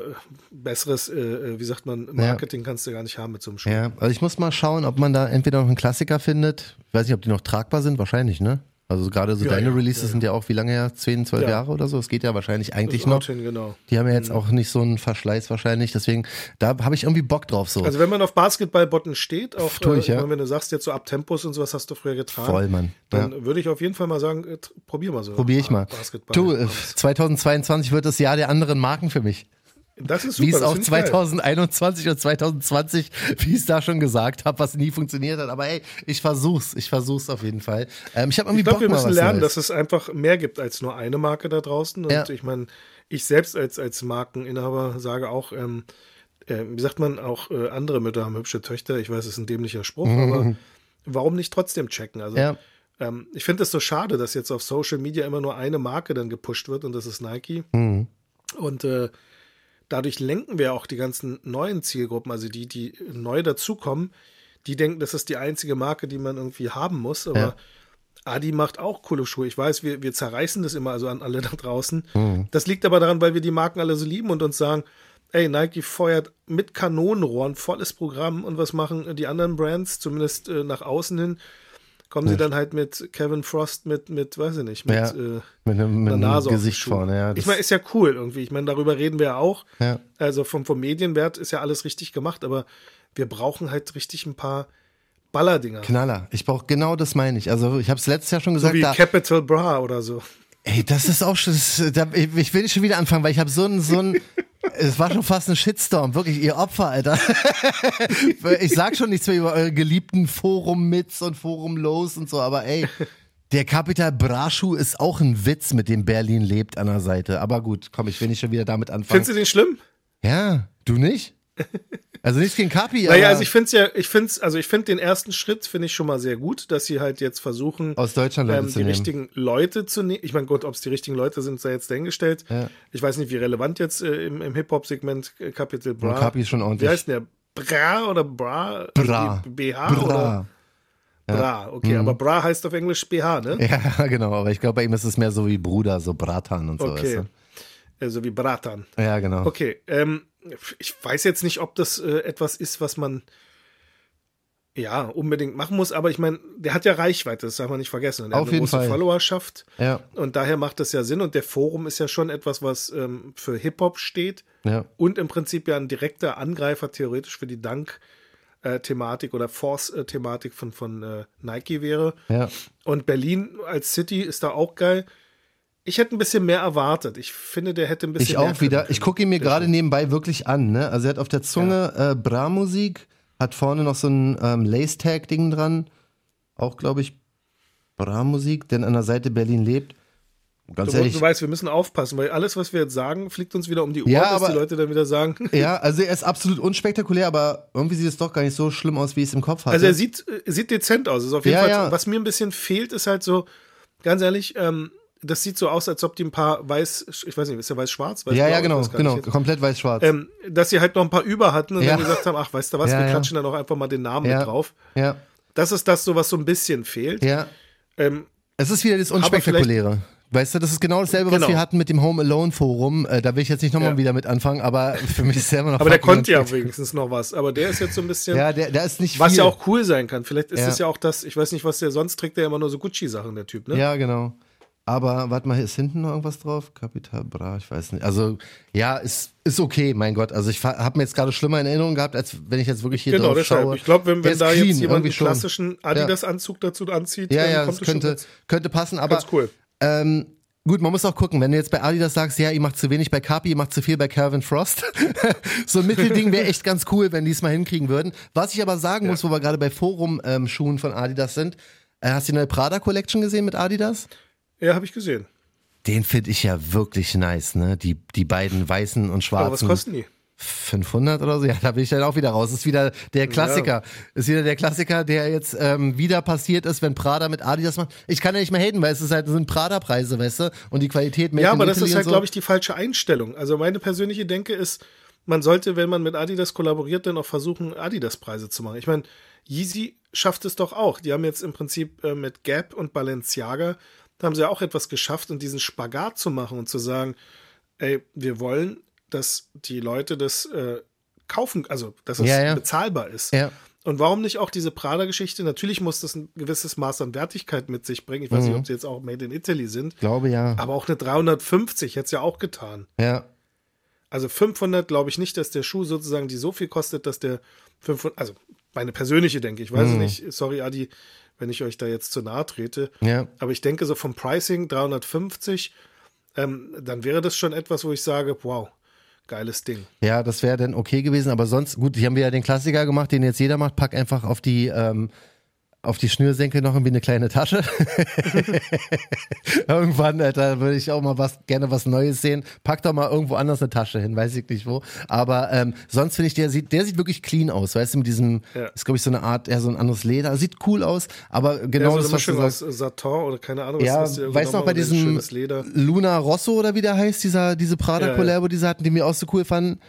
besseres, äh, äh, wie sagt man, Marketing kannst du gar nicht haben mit so einem Schuh. Ja, also ich muss mal schauen, ob man da entweder noch einen Klassiker findet. Ich weiß nicht, ob die noch tragbar sind, wahrscheinlich, ne? Also gerade so Ja, deine ja, Releases ja, sind ja auch wie lange her? 10, 12 Ja. Jahre oder so? Es geht ja wahrscheinlich eigentlich noch. Outfit, genau. Die haben ja jetzt auch nicht so einen Verschleiß wahrscheinlich, deswegen, da habe ich irgendwie Bock drauf so. Also wenn man auf Basketballbotten steht, auch Tu ich, äh, wenn du sagst jetzt so ab Tempos und sowas hast du früher getragen, Voll, Mann. dann würde ich auf jeden Fall mal sagen, äh, probier mal so. Probier ich mal. Basketball. Du, äh, 2022 wird das Jahr der anderen Marken für mich. Das ist super. Wie es auch find ich geil. 2021 und 2020, wie ich es da schon gesagt habe, was nie funktioniert hat. Aber ey, ich versuch's, ich versuch's auf jeden Fall. Ähm, ich habe irgendwie Ich glaube, wir müssen lernen, Neues. dass es einfach mehr gibt als nur eine Marke da draußen. Und Ja. ich meine, ich selbst als, als Markeninhaber sage auch, ähm, äh, wie sagt man, auch äh, andere Mütter haben hübsche Töchter. Ich weiß, es ist ein dämlicher Spruch, aber warum nicht trotzdem checken? Also Ja. ähm, ich finde es so schade, dass jetzt auf Social Media immer nur eine Marke dann gepusht wird und das ist Nike. Mhm. Und äh, dadurch lenken wir auch die ganzen neuen Zielgruppen, also die, die neu dazukommen, die denken, das ist die einzige Marke, die man irgendwie haben muss. Aber Ja. Adi macht auch coole Schuhe. Ich weiß, wir, wir zerreißen das immer also an alle da draußen. Mhm. Das liegt aber daran, weil wir die Marken alle so lieben und uns sagen, ey, Nike feuert mit Kanonenrohren volles Programm und was machen die anderen Brands, zumindest äh, nach außen hin, kommen sie dann halt mit Kevin Frost, mit, mit, weiß ich nicht, mit Ja. äh, Mit einem, mit einer einem Gesicht vorne, ja. ich meine, ist ja cool irgendwie. Ich meine, darüber reden wir ja auch. Ja. Also vom, vom Medienwert ist ja alles richtig gemacht, aber wir brauchen halt richtig ein paar Ballerdinger. Knaller. Ich brauche genau das meine ich. Also ich habe es letztes Jahr schon So gesagt. wie da, Capital Bra oder so. Ey, das ist auch schon. Das, da, ich will schon wieder anfangen, weil ich habe so ein so ein Es war schon fast ein Shitstorm, wirklich, ihr Opfer, Alter. ich sag schon nichts mehr über eure geliebten Forum-Mits und Forum-Lows und so, aber ey, der Capital Bra-Schuh ist auch ein Witz, mit dem Berlin lebt an der Seite. Aber gut, komm, ich will nicht schon wieder damit anfangen. Findest du den schlimm? Ja, du nicht? Also nichts gegen aber Naja, also ich finde es ja, ich finde also ich finde den ersten Schritt finde ich schon mal sehr gut, dass sie halt jetzt versuchen, aus Deutschland Leute ähm, die richtigen Leute zu nehmen. Ich meine, Gott, ob es die richtigen Leute sind, sei jetzt dahingestellt. Ja. Ich weiß nicht, wie relevant jetzt äh, im, im Hip-Hop-Segment äh, Capital Bra. Und Capi ist schon Wie ordentlich. heißt denn der? Bra oder Bra? Bra. BH Bra. oder? Bra, okay, aber Bra heißt auf Englisch BH, ne? Ja, genau, aber ich glaube, bei ihm ist es mehr so wie Bruder, so Bratan und so. Okay. Weißt Also wie Bratan. du? Ja, genau. Okay, ähm, ich weiß jetzt nicht, ob das äh, etwas ist, was man ja, unbedingt machen muss, aber ich meine, der hat ja Reichweite, das darf man nicht vergessen. Und er Auf hat eine jeden große Fall. Followerschaft Ja, und daher macht das ja Sinn und der Forum ist ja schon etwas, was ähm, für Hip-Hop steht ja. und im Prinzip ja ein direkter Angreifer theoretisch für die Dunk-Thematik oder Force-Thematik von, von äh, Nike wäre. Ja. Und Berlin als City ist da auch geil. Ich hätte ein bisschen mehr erwartet. Ich finde, der hätte ein bisschen Ich mehr auch wieder. können. Ich gucke ihn mir gerade nebenbei wirklich an. Ne? Also er hat auf der Zunge äh, Bra-Musik, hat vorne noch so ein ähm, Lace-Tag-Ding dran. Auch, glaube ich, Bra-Musik, denn an der Seite Berlin lebt. Ganz Du, ehrlich. du weißt, wir müssen aufpassen, weil alles, was wir jetzt sagen, fliegt uns wieder um die Ohren, Ja, dass die Leute dann wieder sagen. Ja, also er ist absolut unspektakulär, aber irgendwie sieht es doch gar nicht so schlimm aus, wie ich es im Kopf hatte. Also er sieht, äh, sieht dezent aus. Ist auf jeden Ja, Fall, ja. Was mir ein bisschen fehlt, ist halt so, ganz ehrlich, ähm, das sieht so aus, als ob die ein paar weiß, ich weiß nicht, ist der weiß-schwarz? ja, ja? Ich genau, weiß genau, komplett weiß-schwarz. Ähm, dass sie halt noch ein paar über hatten und Ja. dann gesagt haben, ach, weißt du was, Ja, wir ja. klatschen da noch einfach mal den Namen Ja. mit drauf. ja, Das ist das so, was so ein bisschen fehlt. ja. Ähm, Es ist wieder das Unspektakuläre. Weißt du, das ist genau dasselbe, was Genau. wir hatten mit dem Home Alone Forum. Äh, da will ich jetzt nicht nochmal Ja. wieder mit anfangen, aber für mich ist es immer noch. aber der konnte ja wenigstens noch was. Aber der ist jetzt so ein bisschen, Ja, der, der ist nicht was viel. ja auch cool sein kann. Vielleicht ist Ja. es ja auch das, ich weiß nicht, was der sonst trägt, der immer nur so Gucci-Sachen, der Typ, ne? Ja, genau. Aber warte mal, hier ist hinten noch irgendwas drauf? Kapital Bra, ich weiß nicht. Also, ja, ist, ist okay, mein Gott. Also, ich habe mir jetzt gerade schlimmer in Erinnerung gehabt, als wenn ich jetzt wirklich hier Genau, drauf deshalb. schaue. Ich glaube, wenn, wenn da clean, jetzt jemand einen klassischen Adidas-Anzug dazu anzieht, Ja, ja, kommt das könnte, könnte passen, aber ganz cool. ähm, gut, man muss auch gucken, wenn du jetzt bei Adidas sagst, ja, ihr macht zu wenig bei Capi, ihr macht zu viel bei Calvin Frost. so ein Mittelding wäre echt ganz cool, wenn die es mal hinkriegen würden. Was ich aber sagen muss, wo wir gerade bei Forum-Schuhen von Adidas sind, äh, hast du die neue Prada Collection gesehen mit Adidas? Ja, habe ich gesehen. Den finde ich ja wirklich nice, ne? Die, die beiden weißen und schwarzen. Aber was kosten die? 500 oder so? Ja, da bin ich dann auch wieder raus. Ist wieder der Klassiker. Ist wieder der Klassiker, der jetzt ähm, wieder passiert ist, wenn Prada mit Adidas macht. Ich kann ja nicht mehr haten, weil es ist halt, sind Prada-Preise, weißt du? Und die Qualität made Ja, aber das ist halt, so. glaube ich, die falsche Einstellung. Also meine persönliche Denke ist, man sollte, wenn man mit Adidas kollaboriert, dann auch versuchen, Adidas-Preise zu machen. Ich meine, Yeezy schafft es doch auch. Die haben jetzt im Prinzip äh, mit Gap und Balenciaga, da haben sie ja auch etwas geschafft und diesen Spagat zu machen und zu sagen, ey, wir wollen, dass die Leute das äh, kaufen, also dass es Ja, ja. bezahlbar ist. Ja. Und warum nicht auch diese Prada-Geschichte? Natürlich muss das ein gewisses Maß an Wertigkeit mit sich bringen. Ich weiß Mhm. nicht, ob sie jetzt auch Made in Italy sind. glaube ja. Aber auch eine 350 hätte es ja auch getan. Ja. Also 500 glaube ich nicht, dass der Schuh sozusagen die so viel kostet, dass der 500, also meine persönliche denke ich, weiß Mhm. nicht, sorry Adi, wenn ich euch da jetzt zu nahe trete, Ja. aber ich denke so vom Pricing 350, ähm, dann wäre das schon etwas, wo ich sage, wow, geiles Ding. Ja, das wäre dann okay gewesen, aber sonst, gut, hier haben wir ja den Klassiker gemacht, den jetzt jeder macht, pack einfach auf die, ähm, auf die Schnürsenkel noch irgendwie eine kleine Tasche. Irgendwann, Alter, würde ich auch mal was, gerne was Neues sehen. Pack doch mal irgendwo anders eine Tasche hin, weiß ich nicht wo. Aber ähm, sonst finde ich, der sieht, der sieht wirklich clean aus, weißt du, mit diesem, Ja. ist glaube ich so eine Art, eher so ein anderes Leder. Sieht cool aus, aber genau ja, so das, was du sagst. Satin oder keine Ahnung, Ja, was ist der weißt du noch bei diesem. Luna Rosso oder wie der heißt, dieser, diese Prada Ja, ja. Die sie hatten, die wir auch so cool fanden.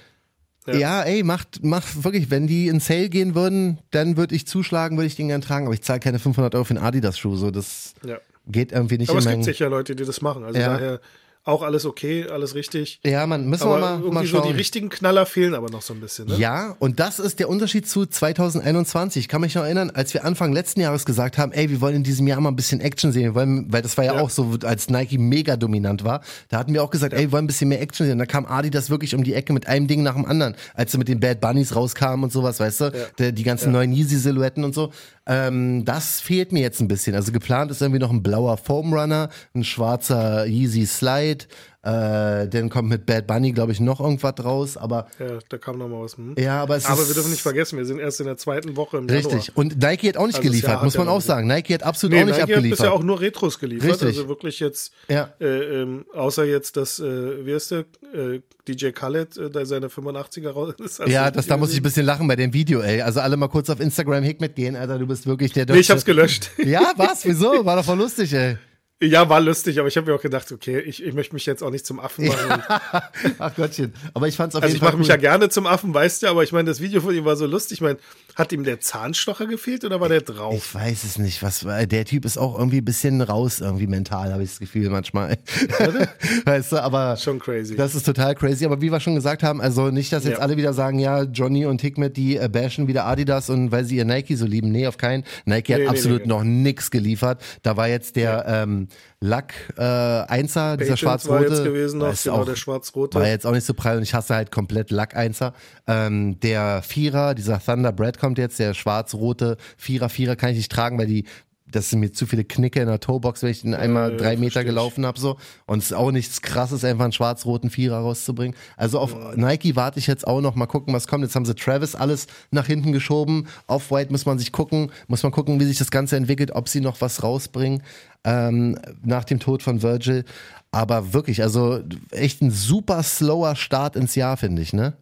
Ja. Ja. ey, macht, macht wirklich, wenn die in Sale gehen würden, dann würde ich zuschlagen, würde ich den gern tragen, aber ich zahle keine 500 Euro für einen Adidas-Schuh, so, das Ja. geht irgendwie nicht Aber es gibt sicher Leute, die das machen. Also Ja. daher auch alles okay, alles richtig. Ja, man, müssen Aber wir mal, irgendwie mal so die schauen. richtigen Knaller fehlen aber noch so ein bisschen. Ne? Ja, und das ist der Unterschied zu 2021. Ich kann mich noch erinnern, als wir Anfang letzten Jahres gesagt haben, ey, wir wollen in diesem Jahr mal ein bisschen Action sehen, wir wollen, weil das war ja, Ja. auch so, als Nike mega dominant war. Da hatten wir auch gesagt, ey, wir wollen ein bisschen mehr Action sehen. Und da kam Adi das wirklich um die Ecke mit einem Ding nach dem anderen, als sie mit den Bad Bunnies rauskamen und sowas, weißt du, Der, die ganzen neuen Yeezy-Silhouetten und so. Ähm, das fehlt mir jetzt ein bisschen. Also geplant ist irgendwie noch ein blauer Foam Runner, ein schwarzer Yeezy Slide. Äh, dann kommt mit Bad Bunny, glaube ich, noch irgendwas raus. Aber Ja, da kam noch mal was. Hm? ja, aber es Aber ist wir dürfen nicht vergessen, wir sind erst in der zweiten Woche im Richtig. Januar. Und Nike hat auch nicht Also geliefert, hat muss man auch sagen. Nike hat absolut Nee, auch nicht Nike hat abgeliefert. bisher auch nur Retros geliefert. Richtig. Also wirklich jetzt, Ja. äh, ähm, außer jetzt, dass, äh, wie heißt der, äh, DJ Khaled, äh, da seine 85er raus ist. Also ja, das, da muss ich ein bisschen lachen bei dem Video, ey. Also alle mal kurz auf Instagram Hick mitgehen, Alter, du bist wirklich der Nee, ich hab's deutsche- gelöscht. Ja, was? Wieso? War doch voll lustig, ey. Ja, war lustig, aber ich habe mir auch gedacht, okay, ich, ich möchte mich jetzt auch nicht zum Affen machen. Ach Gottchen. Aber ich fand's auf Also jeden ich Fall. mache mich ja gerne zum Affen, weißt du, aber ich meine, das Video von ihm war so lustig. Ich meine, hat ihm der Zahnstocher gefehlt oder war der drauf? Ich weiß es nicht, was war- der Typ ist auch irgendwie ein bisschen raus, irgendwie mental, habe ich das Gefühl manchmal. weißt du, aber Schon crazy. das ist total crazy. Aber wie wir schon gesagt haben, also nicht, dass jetzt Ja. alle wieder sagen, ja, Johnny und Hikmet, die äh, bashen wieder Adidas und weil sie ihr Nike so lieben. Nee, auf keinen. Nike hat Nee, absolut nee. noch nix geliefert. Da war jetzt der ähm, Lack äh, Einser, dieser Patrons schwarz-rote. war jetzt gewesen genau, auch- der schwarz-rote. War jetzt auch nicht so prall und ich hasse halt komplett Lack-Einser. Ähm, der Vierer, dieser Thunder Bread kommt jetzt, der schwarz-rote Vierer, Vierer kann ich nicht tragen, weil die, das sind mir zu viele Knicke in der Toebox, wenn ich den einmal ja, drei Meter gelaufen habe so. Und es ist auch nichts krasses, einfach einen schwarz-roten Vierer rauszubringen. Also auf Nike warte ich jetzt auch noch mal gucken, was kommt. Jetzt haben sie Travis alles nach hinten geschoben. Off-White muss man sich gucken, muss man gucken, wie sich das Ganze entwickelt, ob sie noch was rausbringen ähm, nach dem Tod von Virgil. Aber wirklich, also echt ein super slower Start ins Jahr, finde ich, ne?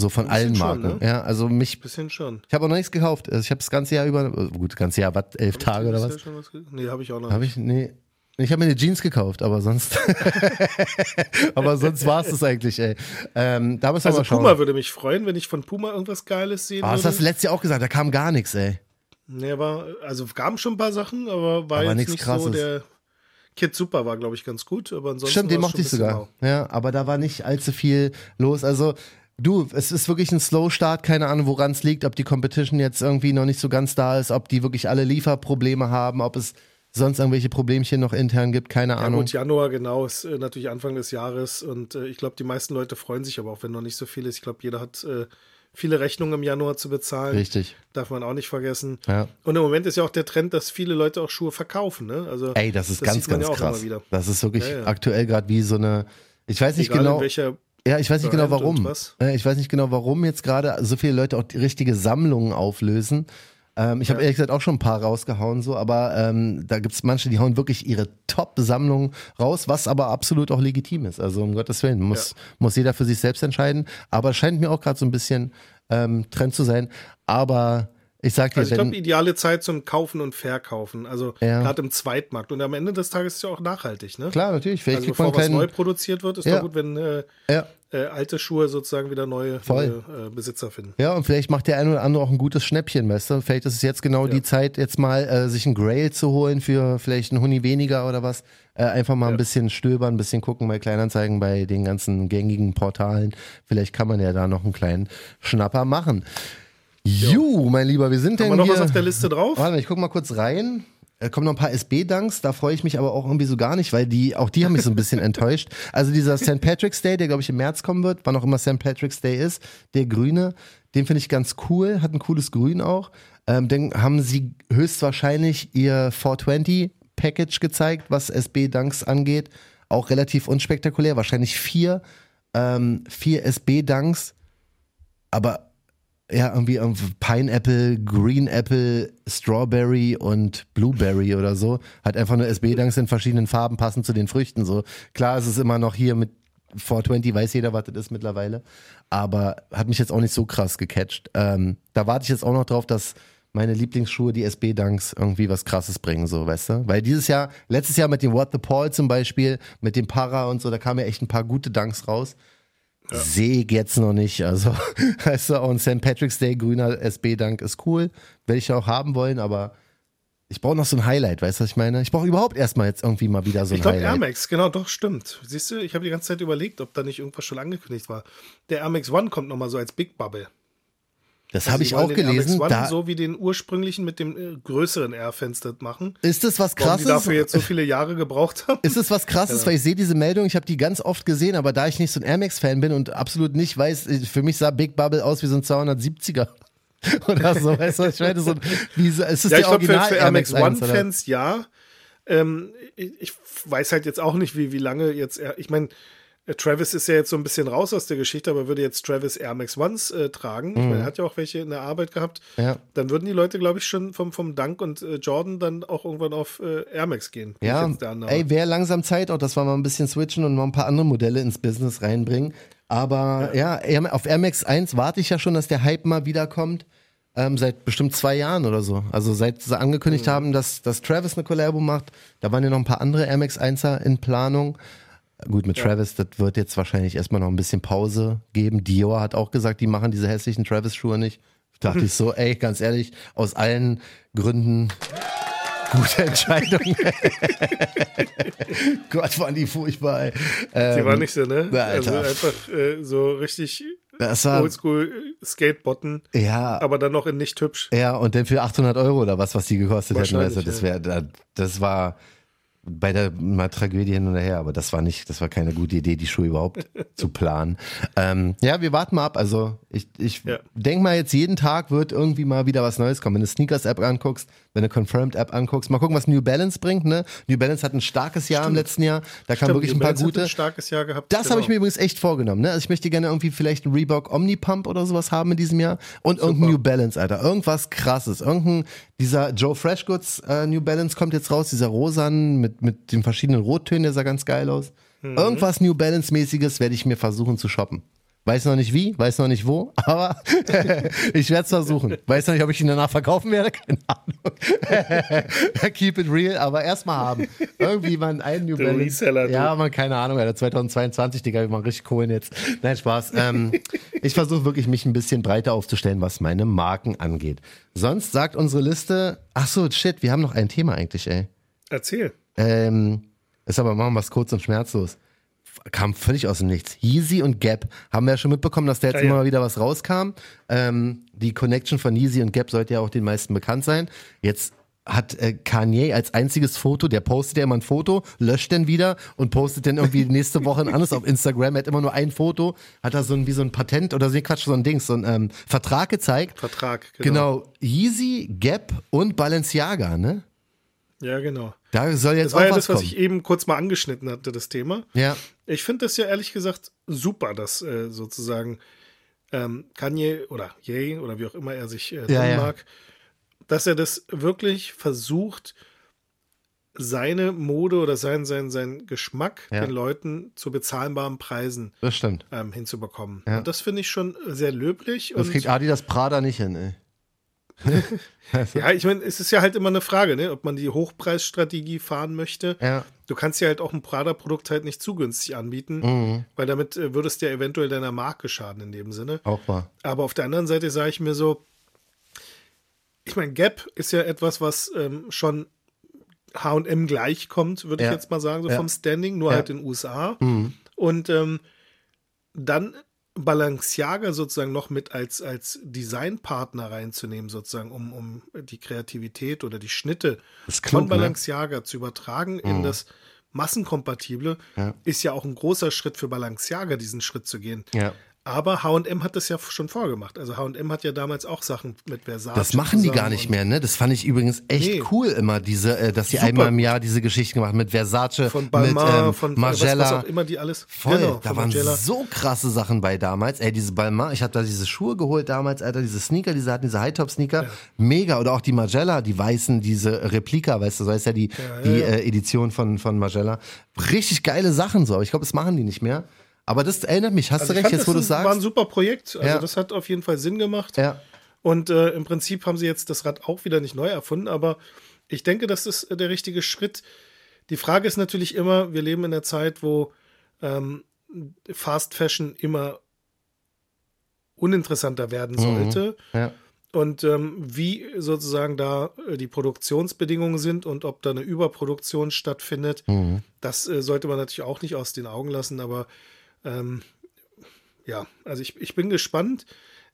So von allen schon, Marken. ne? Ja, also mich, Bisschen schon. ich habe auch noch nichts gekauft. Also ich habe das ganze Jahr über, äh, gut, das ganze Jahr, was, elf Tage oder was? schon was nee, habe ich auch noch. Habe ich, nee. Ich habe mir eine Jeans gekauft, aber sonst, aber sonst war es das eigentlich, ey. Ähm, da müssen wir also mal schauen. Puma würde mich freuen, wenn ich von Puma irgendwas Geiles sehen Ah, das würde. hast du letztes Jahr auch gesagt, da kam gar nichts, ey. Nee, war, also gaben schon ein paar Sachen, aber war Aber jetzt nichts nicht so Krasses. der Kid Super war, glaube ich, ganz gut, aber ansonsten Stimmt, den mochte ich schon sogar. bisschen Ja, aber da war nicht allzu viel los. Also, du, es ist wirklich ein Slow-Start, keine Ahnung, woran es liegt, ob die Competition jetzt irgendwie noch nicht so ganz da ist, ob die wirklich alle Lieferprobleme haben, ob es sonst irgendwelche Problemchen noch intern gibt, keine Ja Ahnung. gut, Januar, genau, ist äh, natürlich Anfang des Jahres und äh, ich glaube, die meisten Leute freuen sich aber auch, wenn noch nicht so viel ist. Ich glaube, jeder hat äh, viele Rechnungen im Januar zu bezahlen. Richtig. Darf man auch nicht vergessen. Ja. Und im Moment ist ja auch der Trend, dass viele Leute auch Schuhe verkaufen. Ne? Also, Ey, das ist ganz, sieht man ganz ja krass. Das ist wirklich aktuell gerade wie so eine, ich weiß nicht Egal genau. in welcher Ja, ich weiß nicht genau warum. Äh, Ich weiß nicht genau, warum jetzt gerade so viele Leute auch die richtige Sammlungen auflösen. Ähm, ich habe Ja. ehrlich gesagt auch schon ein paar rausgehauen, so, aber ähm, da gibt's manche, die hauen wirklich ihre Top-Sammlung raus, was aber absolut auch legitim ist. Also um Gottes Willen, muss, muss jeder für sich selbst entscheiden. Aber scheint mir auch gerade so ein bisschen ähm, Trend zu sein. Aber ich sag dir, Also ich glaube, ideale Zeit zum Kaufen und Verkaufen. Also Ja. gerade im Zweitmarkt. Und am Ende des Tages ist es ja auch nachhaltig, ne? klar, natürlich, vielleicht Also bevor was neu produziert wird, ist Ja. doch gut, wenn äh, ja, äh, alte Schuhe sozusagen wieder neue, neue äh, Besitzer finden. Ja, und vielleicht macht der eine oder andere auch ein gutes Schnäppchen, weißt du? Vielleicht ist es jetzt genau die Zeit, jetzt mal äh, sich ein Grail zu holen für vielleicht einen Huni weniger oder was. Äh, einfach mal ein bisschen stöbern, ein bisschen gucken bei Kleinanzeigen, bei den ganzen gängigen Portalen. Vielleicht kann man ja da noch einen kleinen Schnapper machen. Ju, mein Lieber, wir sind Haben wir noch hier... was auf der Liste drauf? Warte, mal, ich guck mal kurz rein. Da kommen noch ein paar SB-Dunks, da freue ich mich aber auch irgendwie so gar nicht, weil die, auch die haben mich so ein bisschen enttäuscht. Also dieser St. Patrick's Day, der glaube ich im März kommen wird, wann auch immer St. Patrick's Day ist, der grüne, den finde ich ganz cool, hat ein cooles Grün auch. Ähm, dann haben sie höchstwahrscheinlich ihr 420 Package gezeigt, was SB-Dunks angeht. Auch relativ unspektakulär, wahrscheinlich vier, ähm, vier SB-Dunks, aber ja, irgendwie, irgendwie Pineapple, Green Apple, Strawberry und Blueberry oder so. Hat einfach nur SB-Dunks in verschiedenen Farben passend zu den Früchten. So klar, es immer noch hier mit 420, weiß jeder, was das ist mittlerweile. Aber hat mich jetzt auch nicht so krass gecatcht. Ähm, da warte ich jetzt auch noch drauf, dass meine Lieblingsschuhe, die SB-Dunks, irgendwie was krasses bringen, so, weißt du? Weil dieses Jahr, letztes Jahr mit dem What the Paul zum Beispiel, mit dem Para und so, da kamen ja echt ein paar gute Dunks raus. Sehe ich jetzt noch nicht. Also, weißt du, auch ein St. Patrick's Day grüner SB-Dank ist cool. Werde ich auch haben wollen, aber ich brauche noch so ein Highlight, weißt du, was ich meine? Ich brauche überhaupt erstmal jetzt irgendwie mal wieder so ein Ich glaube, Highlight. Air Max, genau, doch, stimmt. Siehst du, ich habe die ganze Zeit überlegt, ob da nicht irgendwas schon angekündigt war. Der Air Max One kommt nochmal so als Big Bubble. Das Also habe ich auch den Max gelesen. One Da so wie den ursprünglichen mit dem äh, größeren Air-Fenster machen. ist es was Warum die krasses? dafür jetzt so viele Jahre gebraucht haben. Ist es was krasses, weil ich sehe diese Meldung, ich habe die ganz oft gesehen, aber da ich nicht so ein Air Max-Fan bin und absolut nicht weiß, für mich sah Big Bubble aus wie so ein 270er. Oder so, weißt du, ich meine, so, wie, so- es ist Ja, der ich glaube, für, Original für Air Max 1, oder? One-Fans ja. Ähm, ich, ich weiß halt jetzt auch nicht, wie, wie lange jetzt er. Ich meine, Travis ist ja jetzt so ein bisschen raus aus der Geschichte, aber würde jetzt Travis Air Max Ones äh, tragen, ich meine, er hat ja auch welche in der Arbeit gehabt, Mhm. Ja. dann würden die Leute, glaube ich, schon vom, vom Dunk und äh, Jordan dann auch irgendwann auf äh, Air Max gehen. Ja, ey, wäre langsam Zeit auch, dass wir mal ein bisschen switchen und mal ein paar andere Modelle ins Business reinbringen. Aber ja, Air- auf Air Max 1 warte ich ja schon, dass der Hype mal wiederkommt. ähm, seit bestimmt zwei Jahren oder so. Also seit sie angekündigt Mhm. haben, dass, dass Travis eine Collabo macht. Da waren ja noch ein paar andere Air Max 1er in Planung. Gut, mit Travis, das wird jetzt wahrscheinlich erstmal noch ein bisschen Pause geben. Dior hat auch gesagt, die machen diese hässlichen Travis-Schuhe nicht. Da dachte ich so, ey, ganz ehrlich, aus allen Gründen gute Entscheidung. Gott, waren die furchtbar, ey. Die Ähm, war nicht so, ne? na, Also einfach äh, so richtig das war, oldschool Skatebotten, ja, aber dann noch in nicht hübsch. Ja, und dann für 800 Euro oder was, was die gekostet hätten. Also das ja. da- das war bei der mal Tragödie hin und her, aber das war nicht, das war keine gute Idee, die Schuhe überhaupt zu planen. Ähm, ja, wir warten mal ab. Also ich, ich Ja. denk mal jetzt jeden Tag wird irgendwie mal wieder was Neues kommen. Wenn du Sneakers App anguckst, wenn du Confirmed App anguckst, mal gucken, was New Balance bringt. Ne? New Balance hat ein starkes Jahr im letzten Jahr. Da kam wirklich Stimmt, ein paar Balance gute. Ein starkes Jahr gehabt. Das habe ich mir genau. übrigens echt vorgenommen. Ne? Also ich möchte gerne irgendwie vielleicht einen Reebok Omnipump oder sowas haben in diesem Jahr und irgendein New Balance, Alter. Irgendwas krasses. Irgendein, dieser Joe Freshgoods äh, New Balance kommt jetzt raus, dieser rosanen mit, mit den verschiedenen Rottönen, der sah ganz geil aus. Mhm. Irgendwas New Balance mäßiges werde ich mir versuchen zu shoppen. Weiß noch nicht wie, weiß noch nicht wo, aber ich werde es versuchen. Weiß noch nicht, ob ich ihn danach verkaufen werde, keine Ahnung. Keep it real, aber erstmal haben. Irgendwie mal einen New Balance. Reseller, du. ja, man, keine Ahnung, Alter, 2022, Digga, wir machen richtig Kohlen jetzt. Nein, Spaß. Ähm, ich versuche wirklich, mich ein bisschen breiter aufzustellen, was meine Marken angeht. Sonst sagt unsere Liste, ach so, shit, wir haben noch ein Thema eigentlich, ey. Erzähl. Ähm, ist aber, machen wir es kurz und schmerzlos. Kam völlig aus dem Nichts. Yeezy und Gap haben wir ja schon mitbekommen, dass da jetzt Ja, immer ja. mal wieder was rauskam. Ähm, die Connection von Yeezy und Gap sollte ja auch den meisten bekannt sein. Jetzt hat äh, Kanye als einziges Foto, der postet ja immer ein Foto, löscht dann wieder und postet dann irgendwie nächste Woche ein anderes auf Instagram. Er hat immer nur ein Foto, hat da so ein, wie so ein Patent oder so, nee, Quatsch, so ein Ding, so ein ähm, Vertrag gezeigt. Vertrag. Genau. Genau, Yeezy, Gap und Balenciaga, ne? Ja, genau. Da soll jetzt Das war auch ja das, was kommen. ich eben kurz mal angeschnitten hatte, das Thema. ja. Ich finde das ja ehrlich gesagt super, dass äh, sozusagen ähm, Kanye oder Ye oder wie auch immer er sich äh, Ja, ja. mag, dass er das wirklich versucht, seine Mode oder sein, sein, sein Geschmack Ja. den Leuten zu bezahlbaren Preisen Das stimmt. ähm, hinzubekommen. Ja. Und das finde ich schon sehr löblich. Das kriegt Adidas Prada nicht hin, ey. ja, ich meine, es ist ja halt immer eine Frage, ne, ob man die Hochpreisstrategie fahren möchte. Ja. Du kannst ja halt auch ein Prada-Produkt halt nicht zu günstig anbieten, Mhm. weil damit äh, würdest du ja eventuell deiner Marke schaden in dem Sinne. Auch wahr. Aber auf der anderen Seite sage ich mir so, ich meine, Gap ist ja etwas, was ähm, schon HM gleichkommt, würde Ja. ich jetzt mal sagen, so Ja. vom Standing, nur halt in den USA. Mhm. Und ähm, dann Balenciaga sozusagen noch mit als, als Designpartner reinzunehmen, sozusagen, um, um die Kreativität oder die Schnitte ist von klug, ne? Balenciaga zu übertragen in das Massenkompatible, Ja. ist ja auch ein großer Schritt für Balenciaga, diesen Schritt zu gehen. Ja. Aber HM hat das ja schon vorgemacht. Also HM hat ja damals auch Sachen mit Versace. Das machen die gar nicht mehr, ne? Das fand ich übrigens echt Nee. cool immer, diese, äh, dass die Super einmal im Jahr diese Geschichten gemacht haben mit Versace, Von Balmain, mit ähm, von Margiela. was, was auch immer die alles. Voll, Genau, da waren Margiela. so krasse Sachen bei damals. Ey, diese Balmain, ich habe da diese Schuhe geholt damals, Alter, diese Sneaker, diese hatten diese High-Top-Sneaker. Mega. Oder auch die Margiela, die weißen, diese Replika, weißt du, so heißt ja die, Ja, ja, die ja. Äh, Edition von, von Margiela. Richtig geile Sachen so, aber ich glaube, das machen die nicht mehr. Aber das erinnert mich, hast Also du recht, jetzt wo du das es war ein sagst. super Projekt. Also Ja. das hat auf jeden Fall Sinn gemacht. Ja. Und äh, im Prinzip haben sie jetzt das Rad auch wieder nicht neu erfunden, aber ich denke, das ist der richtige Schritt. Die Frage ist natürlich immer, wir leben in einer Zeit, wo ähm, Fast Fashion immer uninteressanter werden sollte. ja. Und ähm, wie sozusagen da äh, die Produktionsbedingungen sind und ob da eine Überproduktion stattfindet, Mhm. das äh, sollte man natürlich auch nicht aus den Augen lassen. Aber ähm, ja, also ich, ich bin gespannt.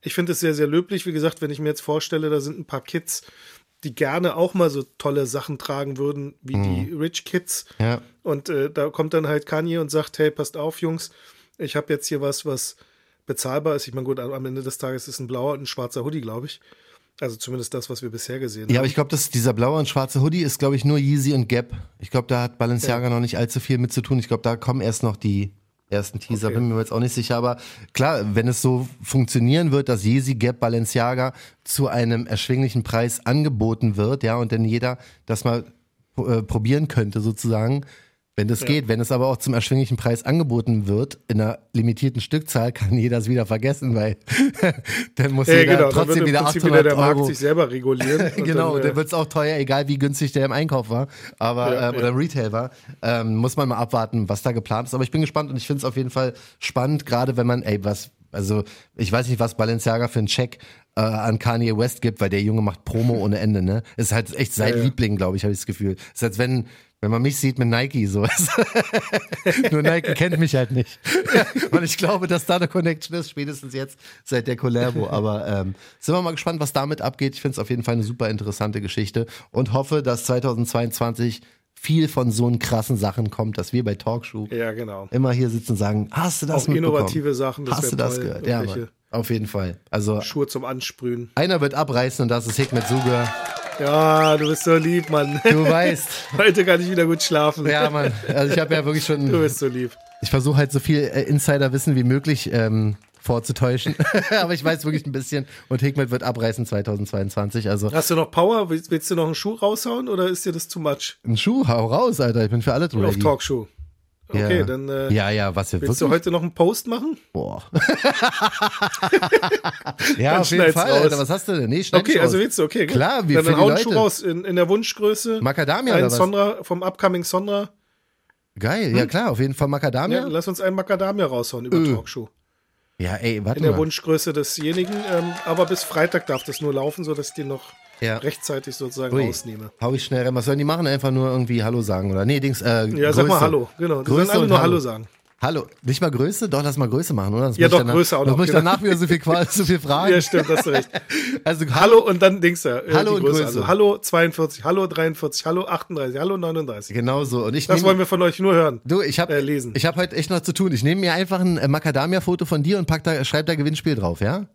Ich finde es sehr, sehr löblich. Wie gesagt, wenn ich mir jetzt vorstelle, da sind ein paar Kids, die gerne auch mal so tolle Sachen tragen würden, wie die Rich Kids. Ja. Und äh, da kommt dann halt Kanye und sagt, hey, passt auf, Jungs, ich habe jetzt hier was, was bezahlbar ist. Ich meine, gut, am Ende des Tages ist ein blauer und ein schwarzer Hoodie, glaube ich. Also zumindest das, was wir bisher gesehen Ja, haben. aber ich glaube, dieser blaue und schwarze Hoodie ist, glaube ich, nur Yeezy und Gap. Ich glaube, da hat Balenciaga noch nicht allzu viel mit zu tun. Ich glaube, da kommen erst noch die ersten Teaser, Okay. bin mir jetzt auch nicht sicher. Aber klar, wenn es so funktionieren wird, dass Yeezy, Gap, Balenciaga zu einem erschwinglichen Preis angeboten wird, ja, und dann jeder das mal äh, probieren könnte, sozusagen, Wenn das geht, wenn es aber auch zum erschwinglichen Preis angeboten wird, in einer limitierten Stückzahl, kann jeder es wieder vergessen, weil dann muss Ja, jeder genau, dann trotzdem wird im wieder Prinzip 800 wieder der Markt Euro. sich selber regulieren. genau, dann, äh, dann wird es auch teuer, egal wie günstig der im Einkauf war, aber Ja, ja. oder im Retail war. Ähm, muss man mal abwarten, was da geplant ist. Aber ich bin gespannt und ich finde es auf jeden Fall spannend, gerade wenn man, ey, was, also ich weiß nicht, was Balenciaga für einen Check äh, an Kanye West gibt, weil der Junge macht Promo ohne Ende, ne? Ist halt echt sein Ja, ja. Liebling, glaube ich, habe ich das Gefühl. Ist als wenn wenn man mich sieht mit Nike, so. Nur Nike kennt mich halt nicht. Und ich glaube, dass da eine Connection ist, spätestens jetzt seit der Collabo. Aber ähm, sind wir mal gespannt, was damit abgeht. Ich finde es auf jeden Fall eine super interessante Geschichte und hoffe, dass 2022 viel von so einen krassen Sachen kommt, dass wir bei Talkshow Ja, genau. immer hier sitzen und sagen, hast du das Auch mitbekommen? innovative Sachen, das Hast du das gehört? Ja, Mann. Auf jeden Fall. Also Schuhe zum Ansprühen. einer wird abreißen und das ist Hikmet Suger. Ja, du bist so lieb, Mann. Du weißt. Heute kann ich wieder gut schlafen. Ja, Mann. Also ich habe ja wirklich schon. Du bist so lieb. Ich versuche halt so viel äh, Insiderwissen wie möglich ähm, vorzutäuschen. Aber ich weiß wirklich ein bisschen. Und Hikmet wird abreißen 2022. Also Hast du noch Power? Willst, willst du noch einen Schuh raushauen oder ist dir das too much? ein Schuh, hau raus, Alter. Ich bin für alles Auf ready. Talkshow. Okay, ja. dann äh, ja, ja, was wir willst du wirklich. heute noch einen Post machen? Boah. ja, auf jeden Fall, raus. Alter. Was hast du denn? Nee, Okay, also willst du, okay. gut. Klar, wie dann dann die hau einen Schuh raus in, in der Wunschgröße. Macadamia Ein oder was? Sonra vom Upcoming Sonra. Geil, ja klar, auf jeden Fall Macadamia. Ja, lass uns einen Macadamia raushauen über Öh. Talkshow. Ja, ey, warte In der mal. Wunschgröße desjenigen. Ähm, aber bis Freitag darf das nur laufen, sodass den noch Ja. rechtzeitig sozusagen Ui. rausnehme. Hau ich schnell rein. Was sollen die machen? Einfach nur irgendwie Hallo sagen oder? Nee, Dings, äh, Ja, sag mal Hallo. Genau. Die sollen Größe alle und nur Hallo. Hallo sagen. Hallo. Nicht mal Größe? Doch, lass mal Größe machen, oder? Sonst Ja, doch, danach, Größe auch noch, muss ich genau. danach wieder so viel, Qual- so viel fragen. Ja, stimmt, hast du recht. Also, Hallo und dann Dings da. Äh, Hallo die und Größe. Größe. Also, hallo 42, Hallo 43, Hallo 38, Hallo 39. Genau so. Und ich Das nehm- wollen wir von euch nur hören. Du, ich habe äh, lesen. ich hab heute echt noch zu tun. Ich nehme mir einfach ein äh, Macadamia-Foto von dir und pack da, schreib da Gewinnspiel drauf, ja?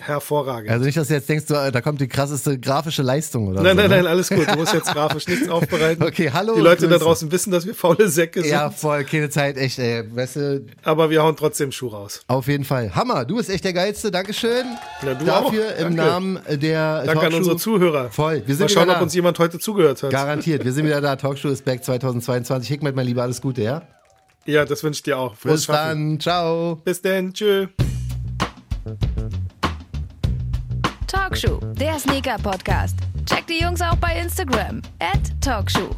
Hervorragend. Also nicht, dass du jetzt denkst, du, äh, da kommt die krasseste grafische Leistung oder nein, so. nein, ne? nein, alles gut. Du musst jetzt grafisch nichts aufbereiten. Okay, hallo Die Leute da Grüße. draußen wissen, dass wir faule Säcke sind. Ja, voll, keine Zeit, echt, ey. Weißt du, Aber wir hauen trotzdem Schuh raus. auf jeden Fall. Hammer, du bist echt der Geilste. Dankeschön. Ja, du Dafür auch. im Danke. Namen der Danke an Talkshow. unsere Zuhörer. Voll. Wir sind Mal schauen, ob da. uns jemand heute zugehört hat. Garantiert. Wir sind wieder da. Talkshow ist back 2022. Hikmet, mein Lieber, alles Gute, ja? Ja, das wünsche ich dir auch. Bis dann. Ciao. Bis dann. Tschö. Talkshow, der Sneaker-Podcast. Checkt die Jungs auch bei Instagram. Talkshow.